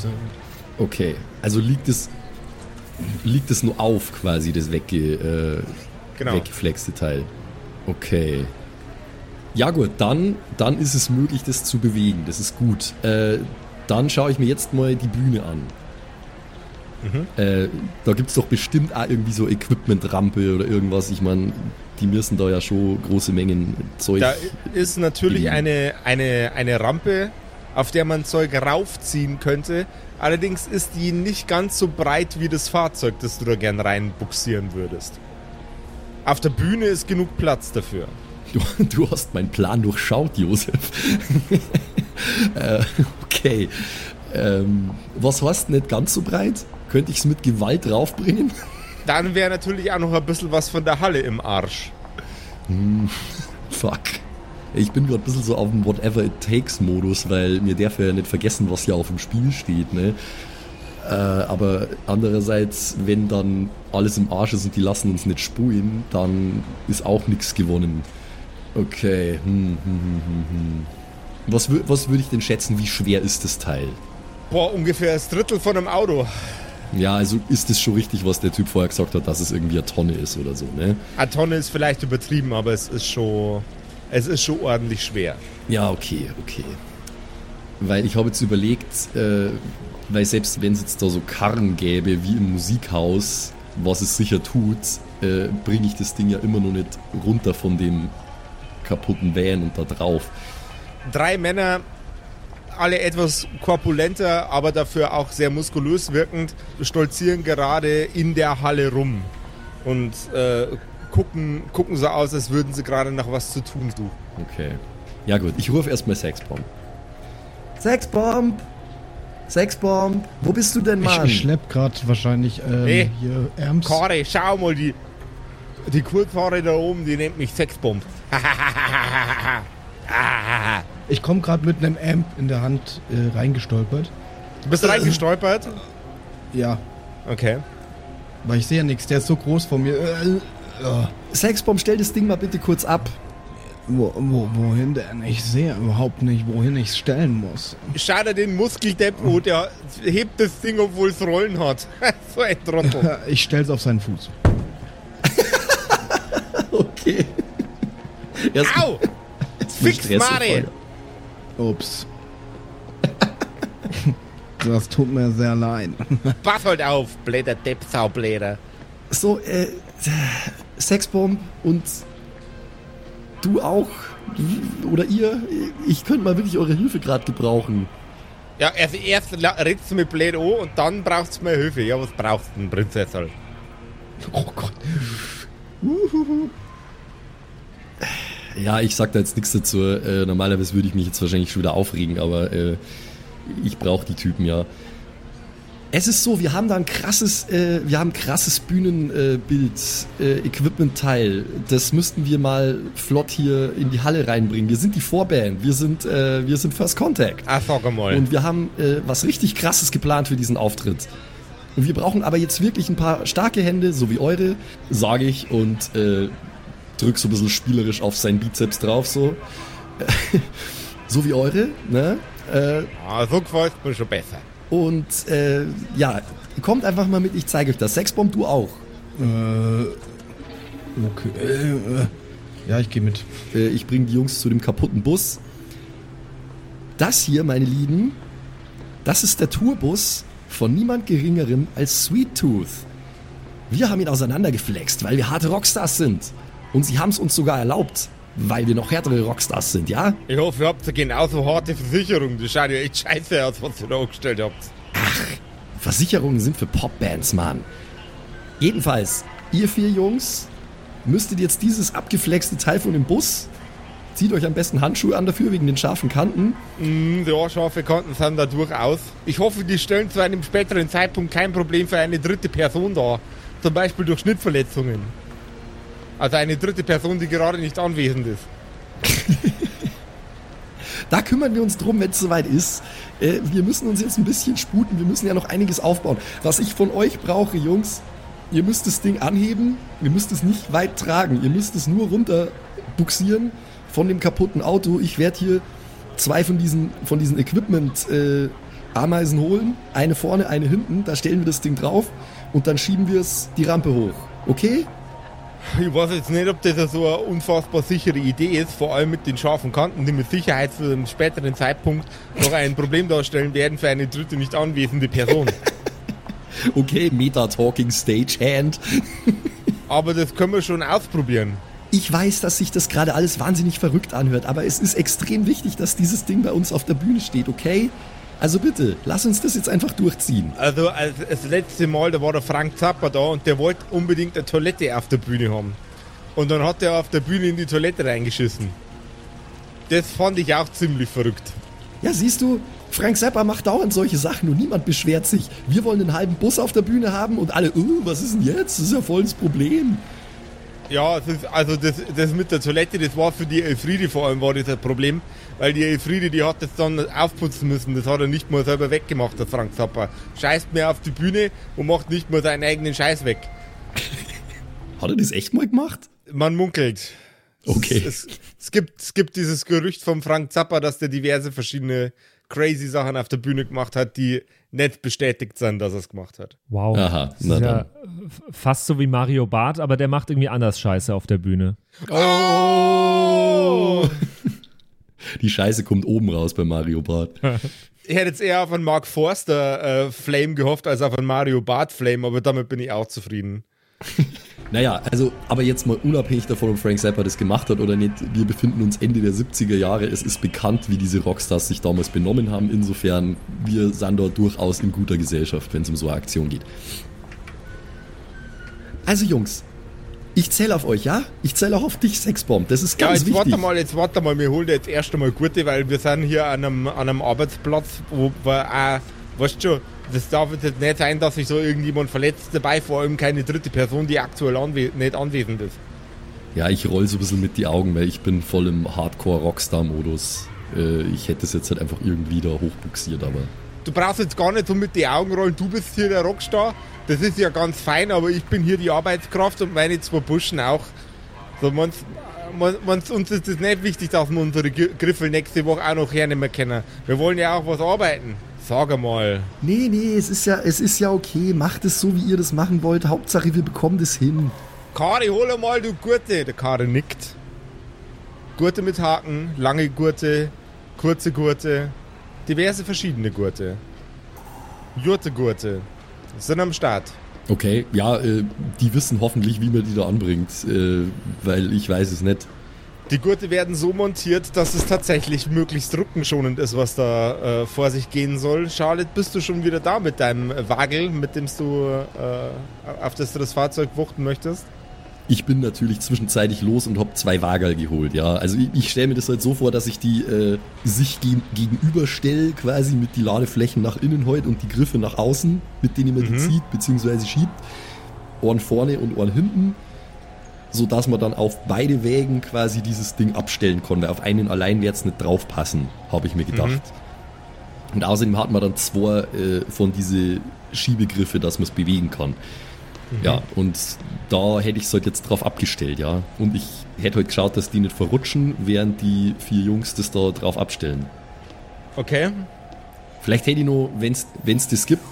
Okay. Also liegt es, liegt es nur auf, quasi, das wegge, äh, Genau. weggeflexte Teil. Okay. Ja gut, dann, dann ist es möglich, das zu bewegen. Das ist gut. Äh, dann schaue ich mir jetzt mal die Bühne an. Äh, da gibt es doch bestimmt auch irgendwie so Equipment-Rampe oder irgendwas. Ich meine, die müssen da ja schon große Mengen Zeug. Da ist natürlich eine, eine, eine Rampe, auf der man Zeug raufziehen könnte. Allerdings ist die nicht ganz so breit wie das Fahrzeug, das du da gern reinbuxieren würdest. Auf der Bühne ist genug Platz dafür. Du, du hast meinen Plan durchschaut, Josef. [laughs] äh, okay. Ähm, was heißt nicht ganz so breit? Könnte ich es mit Gewalt raufbringen? Dann wäre natürlich auch noch ein bisschen was von der Halle im Arsch. Fuck. Ich bin gerade ein bisschen so auf dem Whatever It Takes Modus, weil mir darf ja nicht vergessen, was hier auf dem Spiel steht, ne? Äh, aber andererseits, wenn dann alles im Arsch ist und die lassen uns nicht spulen, dann ist auch nichts gewonnen. Okay. Hm, hm, hm, hm, hm. Was, was würde ich denn schätzen, wie schwer ist das Teil? Boah, ungefähr das Drittel von einem Auto. Ja, also ist es schon richtig, was der Typ vorher gesagt hat, dass es irgendwie eine Tonne ist oder so, ne? Eine Tonne ist vielleicht übertrieben, aber es ist schon, es ist schon ordentlich schwer. Ja, okay, okay. Weil ich habe jetzt überlegt, äh, weil selbst wenn es jetzt da so Karren gäbe wie im Musikhaus, was es sicher tut, äh, bringe ich das Ding ja immer noch nicht runter von dem kaputten Van und da drauf. Drei Männer, alle etwas korpulenter, aber dafür auch sehr muskulös wirkend, stolzieren gerade in der Halle rum und äh, gucken, gucken so aus, als würden sie gerade nach was zu tun suchen. Okay. Ja gut, ich rufe erstmal Sexbomb. Sexbomb! Sexbomb! Wo bist du denn, Mann? ich schlepp grad wahrscheinlich ähm, Hey, hier Erms. Kare, schau mal, die, die Kurzhaare da oben, die nennt mich Sexbomb. [laughs] Ich komme gerade mit einem Amp in der Hand äh, reingestolpert. Du bist reingestolpert? Ja, Okay. weil ich sehe ja nichts. Der ist so groß von mir. Äh, äh, Sexbomb, stell das Ding mal bitte kurz ab. wo, wo, wohin denn? Ich sehe überhaupt nicht, wohin ich es stellen muss. Schau dir den Muskeldepp an, der hebt das Ding, obwohl es Rollen hat. [laughs] so ein Trottel. [laughs] Ich stell's auf seinen Fuß. [laughs] Okay. Erst Au! Fix, Mari! Ups. das tut mir sehr leid. Pass halt auf, bläder Depp, Saubläder. So, äh, Sexbomb und du auch. Oder ihr. Ich könnte mal wirklich eure Hilfe gerade gebrauchen. Ja, also erst redst du mit blöd an und dann brauchst du mehr Hilfe. Ja, was brauchst du denn, Prinzessin? Oh Gott. Ja, ich sag da jetzt nichts dazu. Äh, normalerweise würde ich mich jetzt wahrscheinlich schon wieder aufregen, aber äh, ich brauche die Typen ja. Es ist so, wir haben da ein krasses, äh, wir haben krasses Bühnenbild, äh, Equipment-Teil. Das müssten wir mal flott hier in die Halle reinbringen. Wir sind die Vorband, wir sind, äh, wir sind First Contact. Sag einmal. Und wir haben äh, was richtig krasses geplant für diesen Auftritt. Und wir brauchen aber jetzt wirklich ein paar starke Hände, so wie eure, sage ich und äh, drück so ein bisschen spielerisch auf seinen Bizeps drauf, so. [laughs] so wie eure, ne? Äh, ah, so gefällt mir schon besser. und äh, ja, kommt einfach mal mit, ich zeige euch das. Sexbomb, du auch. Äh, okay. Äh, äh, ja, ich gehe mit. Äh, ich bringe die Jungs zu dem kaputten Bus. Das hier, meine Lieben, das ist der Tourbus von niemand Geringerem als Sweet Tooth. Wir haben ihn auseinandergeflext, weil wir harte Rockstars sind. Und sie haben es uns sogar erlaubt, weil wir noch härtere Rockstars sind, ja? Ich hoffe, ihr habt eine genauso harte Versicherung. Das schaut ja echt scheiße aus, was ihr da angestellt habt. Versicherungen sind für Popbands, Mann. Jedenfalls, ihr vier Jungs müsstet jetzt dieses abgeflexte Teil von dem Bus, zieht euch am besten Handschuhe an dafür, wegen den scharfen Kanten. Mm, ja, scharfe Kanten sind da durchaus. Ich hoffe, die stellen zu einem späteren Zeitpunkt kein Problem für eine dritte Person dar. Zum Beispiel durch Schnittverletzungen. Also eine dritte Person, die gerade nicht anwesend ist. [laughs] Da kümmern wir uns drum, wenn es soweit ist. Äh, wir müssen uns jetzt ein bisschen sputen. Wir müssen ja noch einiges aufbauen. Was ich von euch brauche, Jungs, ihr müsst das Ding anheben. Ihr müsst es nicht weit tragen. Ihr müsst es nur runter buxieren von dem kaputten Auto. Ich werde hier zwei von diesen, von diesen Equipment äh, Ameisen holen. Eine vorne, eine hinten. Da stellen wir das Ding drauf und dann schieben wir es die Rampe hoch. Okay? Ich weiß jetzt nicht, ob das so eine unfassbar sichere Idee ist, vor allem mit den scharfen Kanten, die mit Sicherheit für einen späteren Zeitpunkt noch ein Problem darstellen werden für eine dritte nicht anwesende Person. [laughs] Okay, Meta-Talking Stagehand. [laughs] Aber das können wir schon ausprobieren. Ich weiß, dass sich das gerade alles wahnsinnig verrückt anhört, aber es ist extrem wichtig, dass dieses Ding bei uns auf der Bühne steht, okay? Also bitte, lass uns das jetzt einfach durchziehen. Also als, das letzte Mal, da war der Frank Zappa da und der wollte unbedingt eine Toilette auf der Bühne haben. Und dann hat er auf der Bühne in die Toilette reingeschissen. Das fand ich auch ziemlich verrückt. Ja, siehst du, Frank Zappa macht dauernd solche Sachen und niemand beschwert sich. Wir wollen einen halben Bus auf der Bühne haben und alle, uh, was ist denn jetzt? Das ist ja voll das Problem. Ja, ist, also das, das mit der Toilette, das war für die Elfriede vor allem war das ein Problem, weil die Elfriede, die hat das dann aufputzen müssen. Das hat er nicht mal selber weggemacht, der Frank Zappa. Scheißt mehr auf die Bühne und macht nicht mal seinen eigenen Scheiß weg. [laughs] Hat er das echt mal gemacht? Man munkelt. Okay. Es, es, gibt, es gibt dieses Gerücht vom Frank Zappa, dass der diverse verschiedene crazy Sachen auf der Bühne gemacht hat, die nicht bestätigt sind, dass er es gemacht hat. Wow. Aha, das ist ja fast so wie Mario Barth, aber der macht irgendwie anders Scheiße auf der Bühne. Oh! [laughs] Die Scheiße kommt oben raus bei Mario Bart. [laughs] Ich hätte jetzt eher auf einen Mark Forster äh, Flame gehofft, als auf einen Mario Barth Flame, aber damit bin ich auch zufrieden. [laughs] Naja, also, aber jetzt mal unabhängig davon, ob Frank Zappa das gemacht hat oder nicht, wir befinden uns Ende der 70er Jahre. Es ist bekannt, wie diese Rockstars sich damals benommen haben. Insofern, wir sind dort durchaus in guter Gesellschaft, wenn es um so eine Aktion geht. Also, Jungs, Ich zähle auf euch, ja? Ich zähle auch auf dich, Sexbomb. Das ist Ja, ganz jetzt wichtig. warte mal, jetzt warte mal, wir holen jetzt erst einmal gute, weil wir sind hier an einem, an einem Arbeitsplatz, wo wir auch, weißt du schon, das darf jetzt nicht sein, dass sich so irgendjemand verletzt dabei, vor allem keine dritte Person, die aktuell anwe nicht anwesend ist. Ja, ich roll so ein bisschen mit die Augen, weil ich bin voll im Hardcore-Rockstar-Modus. Äh, ich hätte es jetzt halt einfach irgendwie da hochbuxiert, aber Du brauchst jetzt gar nicht so mit die Augen rollen, du bist hier der Rockstar, das ist ja ganz fein, aber ich bin hier die Arbeitskraft und meine zwei Burschen auch. So, man, man's, uns ist es nicht wichtig, dass wir unsere Griffel nächste Woche auch noch hernehmen können. Wir wollen ja auch was arbeiten. Sag mal. Nee, nee, es ist ja, es ist ja okay. Macht es so, wie ihr das machen wollt. Hauptsache, wir bekommen das hin. Kari, hol mal du Gurte. Der Kari nickt. Gurte mit Haken, lange Gurte, kurze Gurte, diverse verschiedene Gurte. Jurte-Gurte sind am Start. Okay, ja, äh, die wissen hoffentlich, wie man die da anbringt, äh, weil ich weiß es nicht. Die Gurte werden so montiert, dass es tatsächlich möglichst rückenschonend ist, was da äh, vor sich gehen soll. Charlotte, bist du schon wieder da mit deinem Wagel, mit dem du äh, auf das du das Fahrzeug wuchten möchtest? Ich bin natürlich zwischenzeitlich los und hab zwei Wagerl geholt, ja. Also ich, ich stelle mir das halt so vor, dass ich die äh, sich ge gegenüberstelle, quasi mit die Ladeflächen nach innen heute und die Griffe nach außen, mit denen man die zieht bzw. schiebt. Ohren vorne und Ohren hinten, so dass man dann auf beide Wägen quasi dieses Ding abstellen konnte. Auf einen allein wird es nicht draufpassen, habe ich mir gedacht. Und außerdem hat man dann zwei äh, von diese Schiebegriffe, dass man es bewegen kann. Ja, und da hätte ich es halt jetzt drauf abgestellt, ja. Und ich hätte halt geschaut, dass die nicht verrutschen, während die vier Jungs das da drauf abstellen. Okay. Vielleicht hätte ich noch, wenn es das gibt,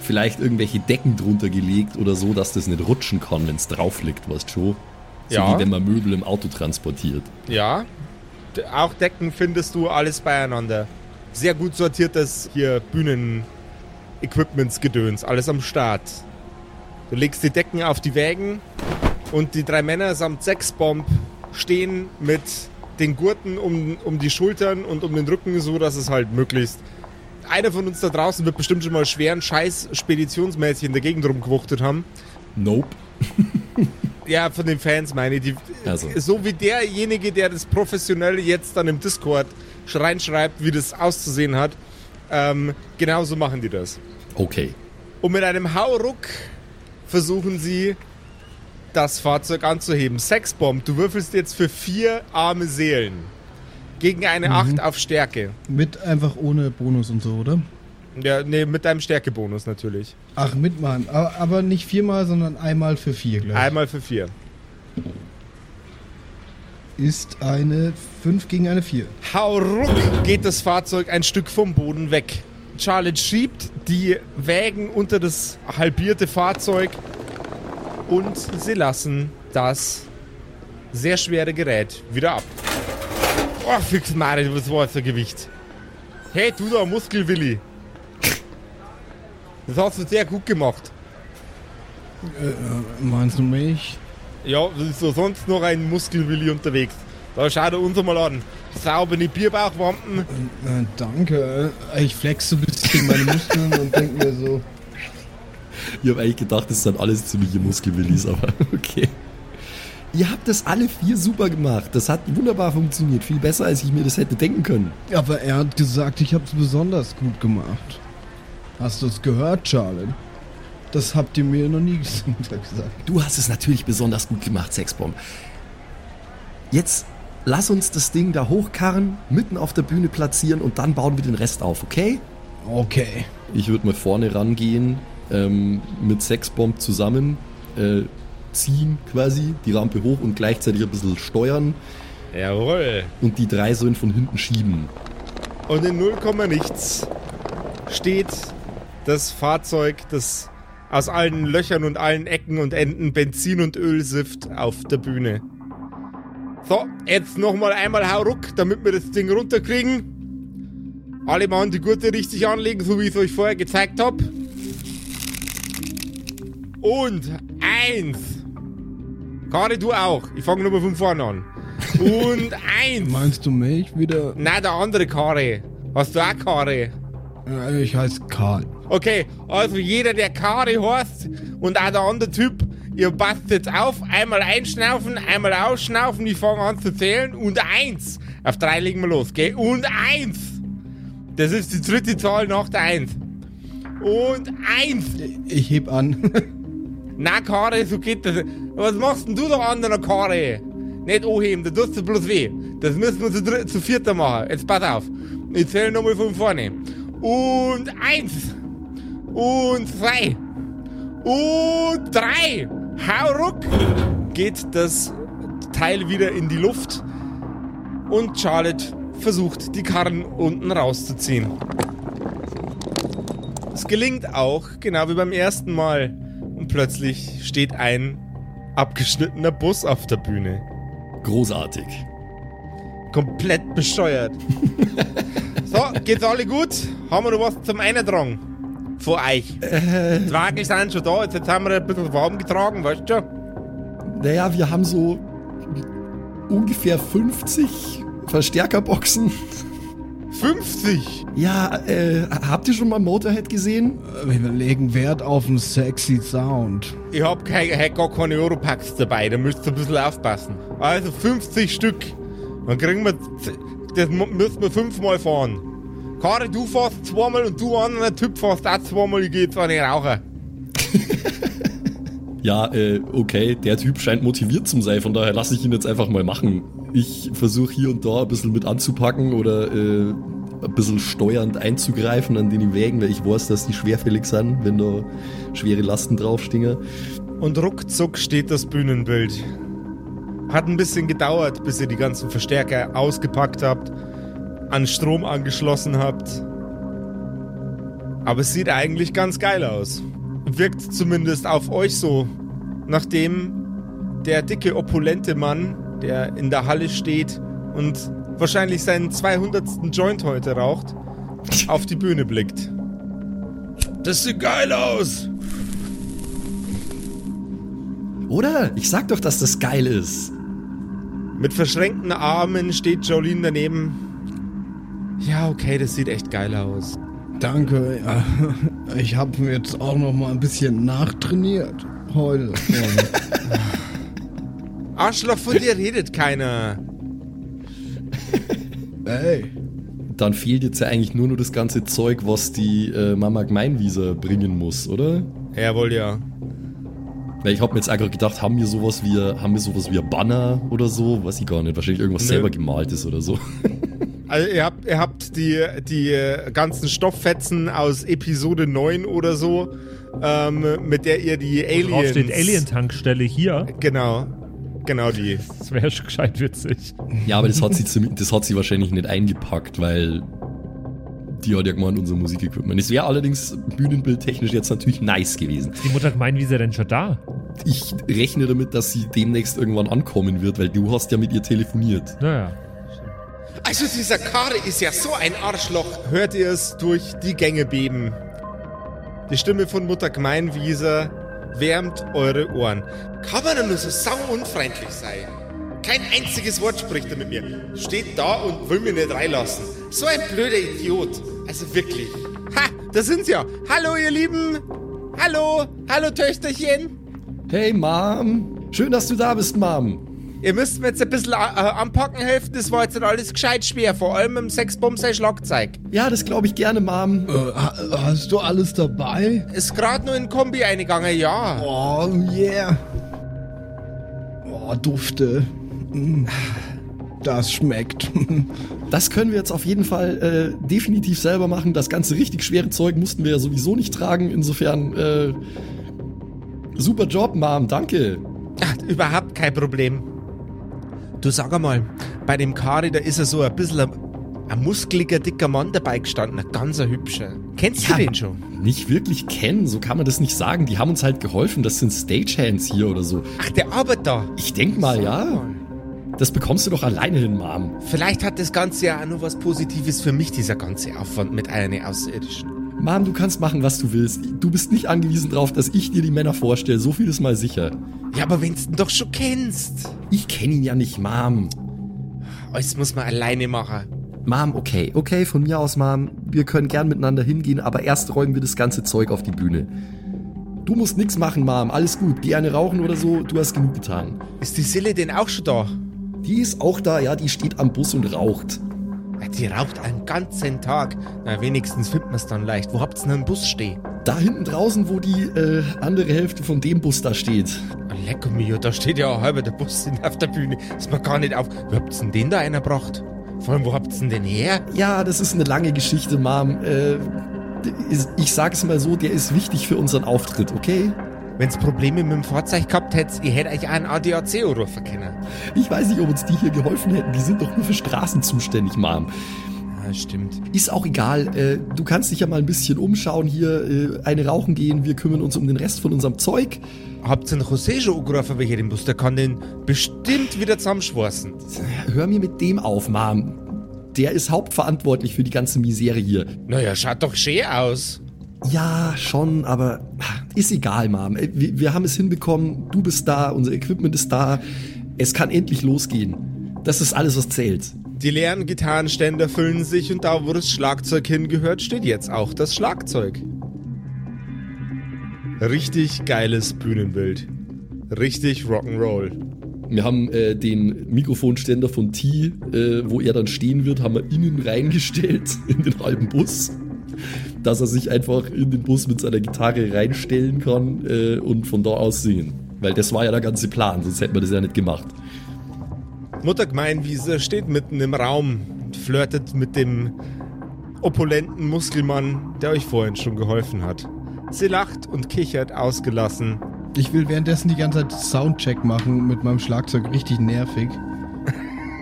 vielleicht irgendwelche Decken drunter gelegt oder so, dass das nicht rutschen kann, wenn es drauf liegt, weißt du schon. So Ja. wie wenn man Möbel im Auto transportiert. Ja. Auch Decken findest du alles beieinander. Sehr gut sortiertes hier Bühnen-Equipments-Gedöns, alles am Start. Du legst die Decken auf die Wägen und die drei Männer samt Sexbomb stehen mit den Gurten um, um die Schultern und um den Rücken, so dass es halt möglichst. Einer von uns da draußen wird bestimmt schon mal schweren Scheiß speditionsmäßig in der Gegend rumgewuchtet haben. Nope. Ja, von den Fans meine ich. Die, Also. So wie derjenige, der das professionell jetzt dann im Discord reinschreibt, wie das auszusehen hat. Ähm, genauso machen die das. Okay. Und mit einem Hauruck versuchen sie, das Fahrzeug anzuheben. Sexbomb, du würfelst jetzt für vier arme Seelen. Gegen eine Acht auf Stärke. Mit einfach ohne Bonus und so, oder? Ja, nee, mit deinem Stärkebonus natürlich. Ach, mitmachen. Aber, aber nicht viermal, sondern einmal für vier gleich. Einmal für vier. Ist eine 5 gegen eine 4. Hauruck geht das Fahrzeug ein Stück vom Boden weg. Charlotte schiebt die Wägen unter das halbierte Fahrzeug und sie lassen das sehr schwere Gerät wieder ab. Oh, fix Mare, was war das für Gewicht? Hey, du da, Muskelwilli. Das hast du sehr gut gemacht. Meinst du mich? Ja, das ist so sonst noch ein Muskelwilli unterwegs. Da schau dir uns mal an. Saubere Bierbauchwampen. Äh, danke. Ich flex so ein bisschen meine Muskeln und denke mir so, Ich habe eigentlich gedacht, das sind alles ziemliche Muskelwillis, aber [laughs] okay. Ihr habt das alle vier super gemacht. Das hat wunderbar funktioniert. Viel besser, als ich mir das hätte denken können. aber er hat gesagt, ich habe es besonders gut gemacht. Hast du es gehört, Charlie? Das habt ihr mir noch nie [laughs] gesagt. Du hast es natürlich besonders gut gemacht, Sexbomb. Jetzt lass uns das Ding da hochkarren, mitten auf der Bühne platzieren und dann bauen wir den Rest auf, okay? Okay. Ich würde mal vorne rangehen, ähm, mit Sexbomb zusammen, äh, ziehen quasi, die Rampe hoch und gleichzeitig ein bisschen steuern Jawohl. und die drei sollen von hinten schieben. Und in 0, nichts steht das Fahrzeug, das aus allen Löchern und allen Ecken und Enden Benzin und Öl sifft auf der Bühne. So, jetzt nochmal einmal Hauruck, damit wir das Ding runterkriegen. Alle machen die Gurte richtig anlegen, so wie ich es euch vorher gezeigt habe. Und eins. Kari, du auch. Ich fange nochmal von vorne an. Und [laughs] eins. Meinst du mich wieder? Nein, der andere Kare. Hast du auch Kare? Ich heiße Karl. Okay, also jeder, der Kare heißt und auch der andere Typ, ihr passt jetzt auf, einmal einschnaufen, einmal ausschnaufen, ich fange an zu zählen und eins. Auf drei legen wir los, gell? Und eins. Das ist die dritte Zahl nach der Eins. Und eins. Ich heb an. [laughs] Na, Kare, so geht das. Was machst denn du da an der Kare? Nicht anheben, da tust du bloß weh. Das müssen wir zu, dritt, zu vierter machen. Jetzt pass auf. Ich zähle nochmal von vorne. Und eins. Und zwei. Und drei. Hau ruck. Geht das Teil wieder in die Luft. Und Charlotte versucht, die Karren unten rauszuziehen. Es gelingt auch, genau wie beim ersten Mal. Und plötzlich steht ein abgeschnittener Bus auf der Bühne. Großartig. Komplett bescheuert. [laughs] so, geht's alle gut? Haben wir noch was zum Eintragen? Von euch. Äh. Die Wagen sind schon da, jetzt haben wir ein bisschen warm getragen, weißt du schon? Naja, wir haben so ungefähr 50 Verstärkerboxen. 50! Ja, äh, habt ihr schon mal Motorhead gesehen? Wir legen Wert auf einen sexy Sound. Ich hab, kein, hab gar keine Europacks dabei, da müsst ihr ein bisschen aufpassen. Also 50 Stück. Dann kriegen wir, das müssen wir fünfmal fahren. Kari, du fährst zweimal und du anderer Typ fährst auch zweimal, ich geh zwar nicht rauchen. [laughs] Ja, äh, okay, der Typ scheint motiviert zu sein, von daher lasse ich ihn jetzt einfach mal machen. Ich versuche hier und da ein bisschen mit anzupacken oder äh, ein bisschen steuernd einzugreifen an den Wägen, weil ich weiß, dass die schwerfällig sind, wenn da schwere Lasten draufstehen. Und ruckzuck steht das Bühnenbild. Hat ein bisschen gedauert, bis ihr die ganzen Verstärker ausgepackt habt, an Strom angeschlossen habt. Aber es sieht eigentlich ganz geil aus. Wirkt zumindest auf euch so, nachdem der dicke, opulente Mann, der in der Halle steht und wahrscheinlich seinen 200. Joint heute raucht, auf die Bühne blickt. Das sieht geil aus! Oder? Ich sag doch, dass das geil ist. Mit verschränkten Armen steht Jolene daneben. Ja, okay, das sieht echt geil aus. Danke. Ja. Ich habe jetzt auch noch mal ein bisschen nachtrainiert heute. [laughs] Arschloch, von dir redet keiner. Ey, Dann fehlt jetzt ja eigentlich nur noch das ganze Zeug, was die äh, Mama Gemeinwieser bringen muss, oder? Jawohl, ja. Weil ich hab mir jetzt einfach gedacht, haben wir sowas wie, haben wir sowas wie ein Banner oder so? Weiß ich gar nicht. Wahrscheinlich irgendwas Nö. selber gemaltes oder so. [laughs] Also ihr habt, ihr habt die, die äh, ganzen Stofffetzen aus Episode 9 oder so, ähm, mit der ihr die Drauf Aliens... steht Alien-Tankstelle hier. Genau. Genau die. Das wäre schon gescheit witzig. Ja, aber das hat sie, das hat sie wahrscheinlich nicht eingepackt, weil die hat ja gemeint, unser Musikequipment. Es wäre allerdings bühnenbildtechnisch jetzt natürlich nice gewesen. Ist die Mutter gemeint, wie ist er denn schon da? Ich rechne damit, dass sie demnächst irgendwann ankommen wird, weil du hast ja mit ihr telefoniert. Naja. Also dieser Kare ist ja so ein Arschloch. Hört ihr es durch die Gänge beben. Die Stimme von Mutter Gemeinwieser wärmt eure Ohren. Kann man nur so sau unfreundlich sein? Kein einziges Wort spricht er mit mir. Steht da und will mir nicht reinlassen. So ein blöder Idiot. Also wirklich. Ha, da sind sie ja. Hallo ihr Lieben. Hallo. Hallo Töchterchen. Hey Mom, schön, dass du da bist, Mom. Ihr müsst mir jetzt ein bisschen äh, anpacken helfen. Das war jetzt nicht alles gescheit schwer. Vor allem im Sexbomb sein Schlagzeug. Ja, das glaube ich gerne, Mom. äh, ha- hast du alles dabei? Ist gerade nur in Kombi eingegangen, ja. Oh, yeah. Oh, Dufte. Mm. Das schmeckt. [laughs] Das können wir jetzt auf jeden Fall äh, definitiv selber machen. Das ganze richtig schwere Zeug mussten wir ja sowieso nicht tragen. Insofern, äh, super Job, Mom, danke. Ach, überhaupt kein Problem. Du sag einmal, bei dem Kari, da ist er so ein bisschen ein, ein muskeliger, dicker Mann dabei gestanden. Ein ganz ein hübscher. Kennst du Ja. den schon? Nicht wirklich kennen, so kann man das nicht sagen. Die haben uns halt geholfen. Das sind Stagehands hier oder so. Ach, der arbeitet da. Ich denk mal, ja. Das bekommst du doch alleine hin, Mom. Vielleicht hat das Ganze ja auch noch was Positives für mich, dieser ganze Aufwand mit einer Außerirdischen. Mom, du kannst machen, was du willst. Du bist nicht angewiesen darauf, dass ich dir die Männer vorstelle. So viel ist mal sicher. Ja, aber wenn's ihn doch schon kennst. Ich kenne ihn ja nicht, Mom. Alles muss man alleine machen. Mom, okay, okay, von mir aus, Mom. Wir können gern miteinander hingehen, aber erst räumen wir das ganze Zeug auf die Bühne. Du musst nichts machen, Mom. Alles gut. Geh eine rauchen oder so. Du hast genug getan. Ist die Sille denn auch schon da? Die ist auch da, ja. Die steht am Bus und raucht. Die raucht einen ganzen Tag. Na, wenigstens findet man es dann leicht. Wo habt's denn einen Bus stehen? Da hinten draußen, wo die äh, andere Hälfte von dem Bus da steht. Ah, Lecker mir, da steht ja halber der Bus auf der Bühne. Ist mir gar nicht auf. Wo habt's denn den da einer gebracht? Vor allem, wo habt's denn den her? Ja, das ist eine lange Geschichte, Mom. Äh, ich sag's mal so, der ist wichtig für unseren Auftritt, okay? Wenn's Probleme mit dem Fahrzeug gehabt hättet, ihr hättet euch einen ADAC rufen können. Ich weiß nicht, ob uns die hier geholfen hätten. Die sind doch nur für Straßen zuständig, Mom. Ja, stimmt. Ist auch egal. Äh, du kannst dich ja mal ein bisschen umschauen hier, äh, eine rauchen gehen. Wir kümmern uns um den Rest von unserem Zeug. Habt ihr den José schon angerufen, welcher den Bus? Der kann den bestimmt wieder zusammenschweißen. Hör mir mit dem auf, Mom. Der ist hauptverantwortlich für die ganze Misere hier. Naja, schaut doch schön aus. Ja, schon, aber ist egal, Mom. Äh, Wir, wir haben es hinbekommen. Du bist da, unser Equipment ist da. Es kann endlich losgehen. Das ist alles, was zählt. Die leeren Gitarrenständer füllen sich und da, wo das Schlagzeug hingehört, steht jetzt auch das Schlagzeug. Richtig geiles Bühnenbild. Richtig Rock'n'Roll. Wir haben äh, den Mikrofonständer von T, äh, wo er dann stehen wird, haben wir innen reingestellt in den halben Bus. Dass er sich einfach in den Bus mit seiner Gitarre reinstellen kann äh, und von da aus singen. Weil das war ja der ganze Plan, sonst hätten wir das ja nicht gemacht. Mutter Gemeinwiese steht mitten im Raum und flirtet mit dem opulenten Muskelmann, der euch vorhin schon geholfen hat. Sie lacht und kichert ausgelassen. Ich will währenddessen die ganze Zeit Soundcheck machen mit meinem Schlagzeug. Richtig nervig.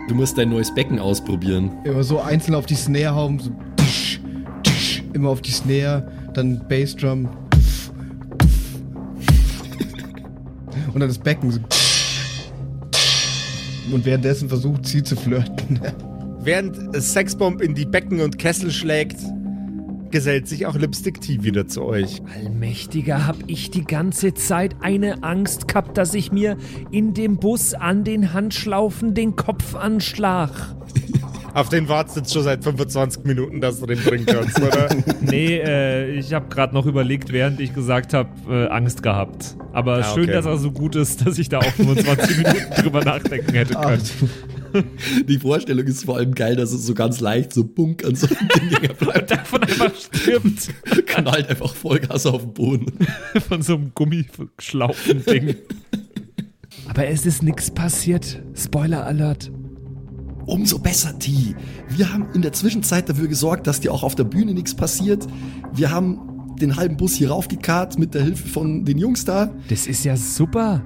Du musst dein neues Becken ausprobieren. Immer so einzeln auf die Snare hauen, so immer auf die Snare, dann Bassdrum. Und dann das Becken so. Und währenddessen versucht sie zu flirten. Während Sexbomb in die Becken und Kessel schlägt, gesellt sich auch Lipstick T wieder zu euch. Allmächtiger, hab ich die ganze Zeit eine Angst gehabt, dass ich mir in dem Bus an den Handschlaufen den Kopf anschlag. Auf den wartest du jetzt schon seit 25 Minuten, dass du den bringen kannst, oder? [laughs] Nee, äh, ich habe gerade noch überlegt, während ich gesagt habe, äh, Angst gehabt. Aber Ah, schön, okay. dass er so gut ist, dass ich da auch 25 [laughs] Minuten drüber nachdenken hätte Ach, können. Die Vorstellung ist vor allem geil, dass es so ganz leicht so bunk an so einem Ding [laughs] bleibt. Davon einfach stirbt. Kann halt einfach Vollgas auf den Boden. Von so einem Gummischlaufen-Ding. Aber es ist nichts passiert. Spoiler Alert. Umso besser, T. Wir haben in der Zwischenzeit dafür gesorgt, dass dir auch auf der Bühne nichts passiert. Wir haben den halben Bus hier raufgekarrt mit der Hilfe von den Jungs da. Das ist ja super.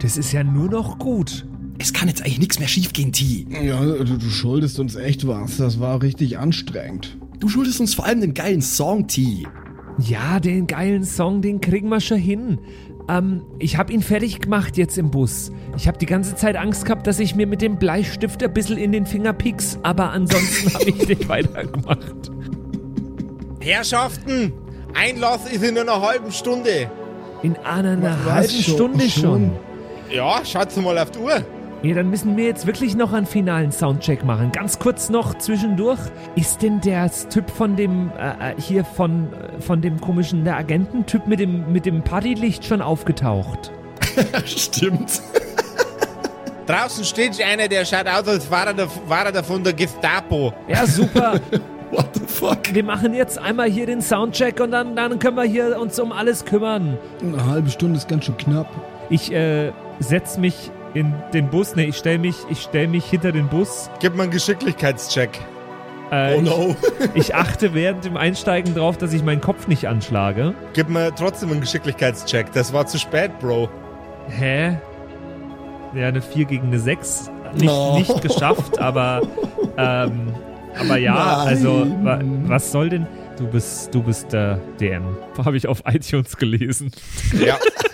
Das ist ja nur noch gut. Es kann jetzt eigentlich nichts mehr schiefgehen, T. Ja, du, du schuldest uns echt was. Das war richtig anstrengend. Du schuldest uns vor allem den geilen Song, T. Ja, den geilen Song, den kriegen wir schon hin. Ähm, ich habe ihn fertig gemacht jetzt im Bus. Ich habe die ganze Zeit Angst gehabt, dass ich mir mit dem Bleistift ein bisschen in den Finger pieks, aber ansonsten habe ich den [laughs] weitergemacht. Herrschaften, Einlass ist in einer halben Stunde. In einer Was halben? Stunde Schon? schon. Ja, schaut mal auf die Uhr. Ja, dann müssen wir jetzt wirklich noch einen finalen Soundcheck machen. Ganz kurz noch zwischendurch. Ist denn der Typ von dem, äh, äh, hier von, äh, von dem komischen, der Agententyp mit dem, mit dem Partylicht schon aufgetaucht? [laughs] Stimmt. [laughs] Draußen steht einer, der schaut aus, als war er, der, war er der von der Gestapo. Ja, super. [laughs] What the fuck? wir machen jetzt einmal hier den Soundcheck und dann, dann können wir hier uns um alles kümmern. Eine halbe Stunde ist ganz schön knapp. Ich äh, setz mich in den Bus. Ne, ich stell mich, ich stell mich hinter den Bus. Gib mal einen Geschicklichkeitscheck. Äh, Oh no. ich, [laughs] ich achte während dem Einsteigen drauf, dass ich meinen Kopf nicht anschlage. Gib mir trotzdem einen Geschicklichkeitscheck. Das war zu spät, Bro. Hä? Ja, eine 4 gegen eine 6. Nicht, No. nicht geschafft, aber, ähm, aber ja, Nein. also, wa, was soll denn. Du bist, du bist der DM. Habe ich auf iTunes gelesen. Ja. [laughs]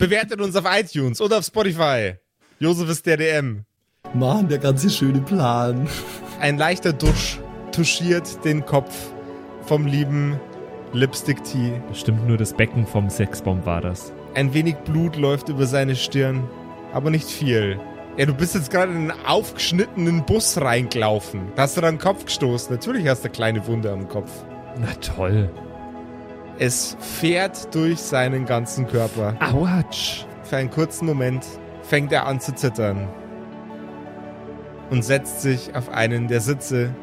Bewertet uns auf iTunes oder auf Spotify. Josef ist der DM. Mann, der ganze schöne Plan. Ein leichter Dusch touchiert den Kopf vom lieben Lipstick Tea. Bestimmt nur das Becken vom Sexbomb war das. Ein wenig Blut läuft über seine Stirn, aber nicht viel. Ja, du bist jetzt gerade in einen aufgeschnittenen Bus reingelaufen. Da hast du deinen Kopf gestoßen. Natürlich hast du eine kleine Wunde am Kopf. Na toll. Es fährt durch seinen ganzen Körper. Autsch. Für einen kurzen Moment fängt er an zu zittern und setzt sich auf einen der Sitze,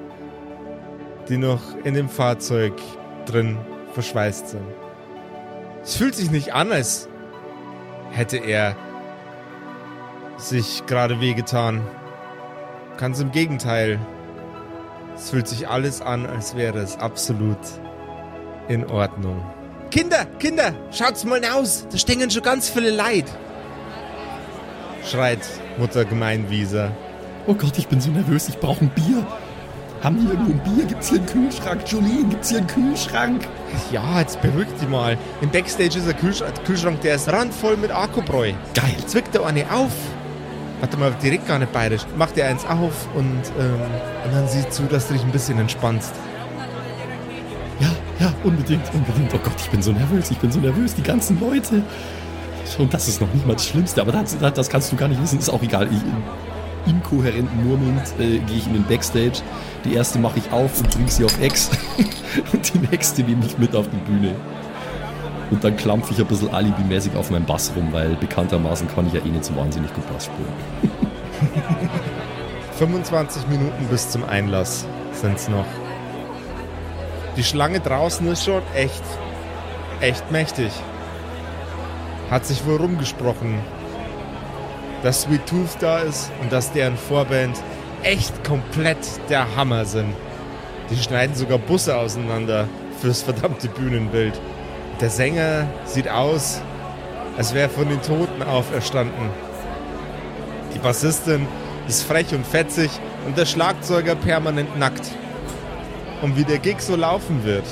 die noch in dem Fahrzeug drin verschweißt sind. Es fühlt sich nicht an, als hätte er sich gerade wehgetan. Ganz im Gegenteil. Es fühlt sich alles an, als wäre es absolut in Ordnung. Kinder, Kinder, schaut's mal aus. Da stehen schon ganz viele Leid. Schreit Mutter Gemeinwieser. Oh Gott, ich bin so nervös, ich brauche ein Bier. Haben die irgendwo ein Bier? Gibt's hier einen Kühlschrank? Jolene, gibt's hier einen Kühlschrank? Ja, jetzt beruhig dich mal. Im Backstage ist ein Kühlschrank, Kühlschrank der ist randvoll mit Akkubräu. Geil. Zwickt der eine auf. Warte mal, direkt gar nicht bayerisch. Macht dir eins auf und, ähm, und dann sieh zu, dass du dich ein bisschen entspannst. Ja, unbedingt, unbedingt. Oh Gott, ich bin so nervös, ich bin so nervös. Die ganzen Leute. Und das ist noch nicht mal das Schlimmste, aber das, das, kannst du gar nicht wissen. Ist auch egal. Ich, inkohärenten murmelnd äh, gehe ich in den Backstage. Die erste mache ich auf und bringe sie auf Ex. [laughs] und die nächste nehme ich mit auf die Bühne. Und dann klampfe ich ein bisschen alibimäßig auf meinem Bass rum, weil bekanntermaßen kann ich ja eh nicht so wahnsinnig gut Bass spielen. [laughs] 25 Minuten bis zum Einlass sind's noch. Die Schlange draußen ist schon echt, echt mächtig. Hat sich wohl rumgesprochen, dass Sweet Tooth da ist und dass deren Vorband echt komplett der Hammer sind. Die schneiden sogar Busse auseinander fürs verdammte Bühnenbild. Der Sänger sieht aus, als wäre er von den Toten auferstanden. Die Bassistin ist frech und fetzig und der Schlagzeuger permanent nackt. Und wie der Gig so laufen wird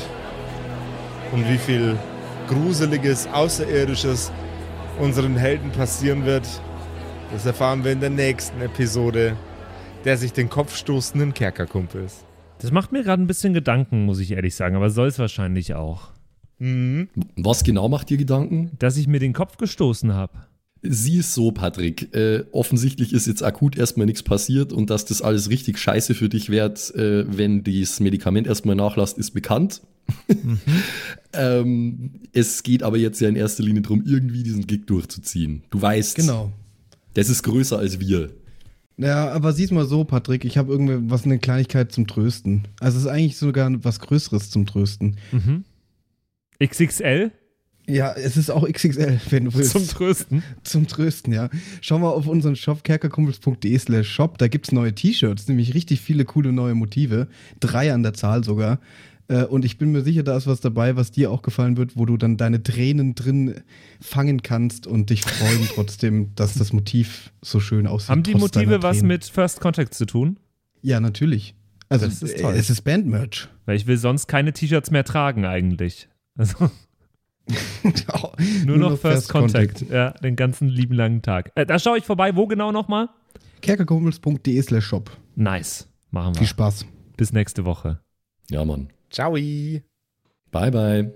und wie viel Gruseliges, Außerirdisches unseren Helden passieren wird, das erfahren wir in der nächsten Episode der sich den Kopf stoßenden Kerkerkumpels. Das macht mir gerade ein bisschen Gedanken, muss ich ehrlich sagen, aber soll es wahrscheinlich auch. Mhm. Was genau macht dir Gedanken? Dass ich mir den Kopf gestoßen habe. Sieh es so, Patrick. Äh, offensichtlich ist jetzt akut erstmal nichts passiert und dass das alles richtig scheiße für dich wird, äh, wenn dieses Medikament erstmal nachlässt, ist bekannt. Mhm. [laughs] ähm, es geht aber jetzt ja in erster Linie darum, irgendwie diesen Gig durchzuziehen. Du weißt, Genau. das ist größer als wir. Ja, aber sieh's mal so, Patrick, ich habe irgendwie was eine Kleinigkeit zum Trösten. Also es ist eigentlich sogar was Größeres zum Trösten. Mhm. XXL Ja, es ist auch XXL, wenn du willst. zum Trösten. Zum Trösten, ja. Schau mal auf unseren Shop kerkerkumpels.de slash shop, da gibt's neue T-Shirts, nämlich richtig viele coole neue Motive. Drei an der Zahl sogar. Äh, Und ich bin mir sicher, da ist was dabei, was dir auch gefallen wird, wo du dann deine Tränen drin fangen kannst und dich freuen [laughs] trotzdem, dass das Motiv so schön aussieht. Haben die Motive was mit First Contact zu tun? Ja, natürlich. Also ist toll. es ist Bandmerch. Weil ich will sonst keine T-Shirts mehr tragen eigentlich. Also nur, noch First, Contact. Ja, den ganzen lieben langen Tag. Äh, da schaue ich vorbei. Wo genau nochmal? kerkerkumpels.de slash shop. Nice. Machen Viel wir. Spaß. Bis nächste Woche. Ja, Mann. Ciao. Bye, bye.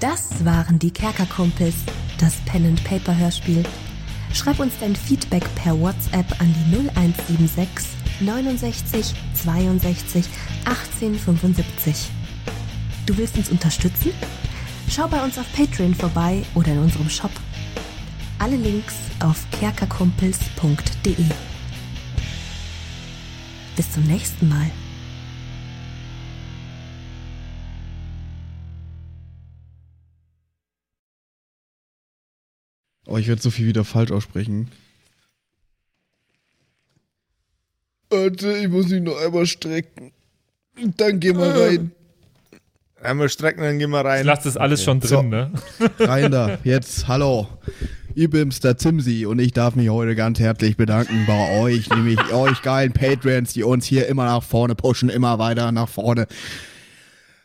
Das waren die Kerkerkumpels, das Pen and Paper Hörspiel. Schreib uns dein Feedback per WhatsApp an die 0176 69 62 18 75. Du willst uns unterstützen? Schau bei uns auf Patreon vorbei oder in unserem Shop. Alle Links auf kerkerkumpels.de. Bis zum nächsten Mal. Oh, ich werde so viel wieder falsch aussprechen. Warte, ich muss mich noch einmal strecken. Dann geh mal rein. Einmal strecken, dann gehen wir Ich rein. lasse das alles schon drin, So. ne? [laughs] Rein da. Jetzt, hallo. Ich bin's, der Zimsi, und ich darf mich heute ganz herzlich bedanken bei euch, nämlich euch geilen Patreons, die uns hier immer nach vorne pushen, immer weiter nach vorne.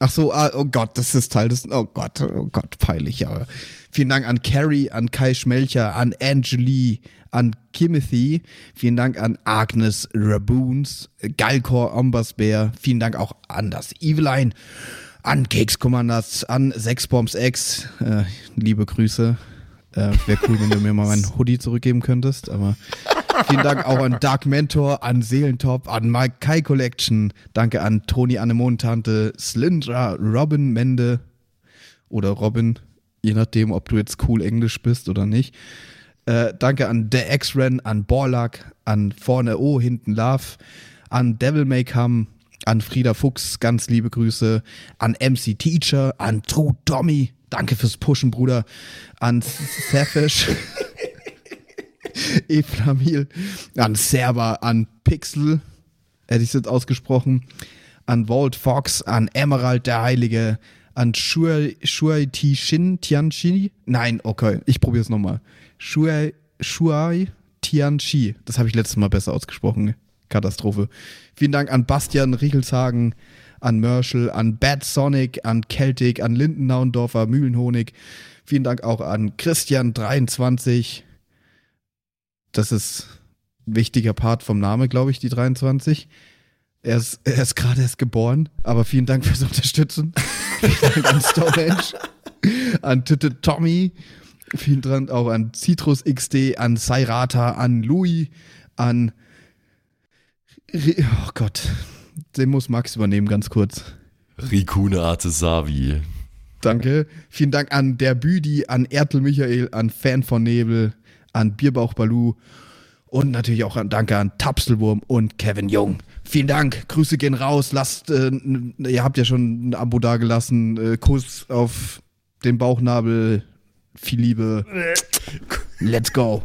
Ach so, ah, oh Gott, das ist Teil des. Oh Gott, oh Gott, peinlich, aber. Vielen Dank an Carrie, an Kai Schmelcher, an Angeli, an Kimothy. Vielen Dank an Agnes Raboons, Galkor Ombasbär. Vielen Dank auch an das Eveline, an Keks Commanders, an Sexbombs X. Äh, liebe Grüße. Äh, Wäre cool, wenn du mir mal meinen Hoodie zurückgeben könntest, aber vielen Dank auch an Dark Mentor, an Seelentop, an Mike Kai Collection. Danke an Toni Anemontante, Slyndra, Robin Mende oder Robin, je nachdem, ob du jetzt cool Englisch bist oder nicht. Äh, danke an The X-Ren, an Borlak, an Vorne O, hinten Love, an Devil May Come, an Frieda Fuchs, ganz liebe Grüße, an MC Teacher, an True Tommy, danke fürs Pushen, Bruder, an Safish, [laughs] [laughs] Eflamil, an Server, an Pixel, hätte ich es jetzt ausgesprochen, an Walt Fox, an Emerald der Heilige, an Shuai, Shuai Ti Shin Tianchi. Nein, okay, ich probiere es nochmal. Shuai, Shuai Tianchi. Das habe ich letztes Mal besser ausgesprochen. Katastrophe. Vielen Dank an Bastian Riechelshagen, an Merschel, an Bad Sonic, an Celtic, an Lindennaundorfer, Mühlenhonig. Vielen Dank auch an Christian23. Das ist ein wichtiger Part vom Name, glaube ich, die 23. Er ist, er ist gerade erst geboren, aber vielen Dank fürs Unterstützen. [laughs] vielen Dank an Stonehenge, an Titte Tommy, vielen Dank auch an Citrus XD, an Sairata, an Louis, an. Oh Gott, den muss Max übernehmen, ganz kurz. Rikune Artesavi. Danke. Vielen Dank an der Büdi, an Ertel Michael, an Fan von Nebel, an Bierbauch Balu und natürlich auch an, danke an Tapselwurm und Kevin Jung. Vielen Dank. Grüße gehen raus. Lasst, äh, ihr habt ja schon ein Abo dagelassen. Äh, Kuss auf den Bauchnabel. Viel Liebe. Let's go.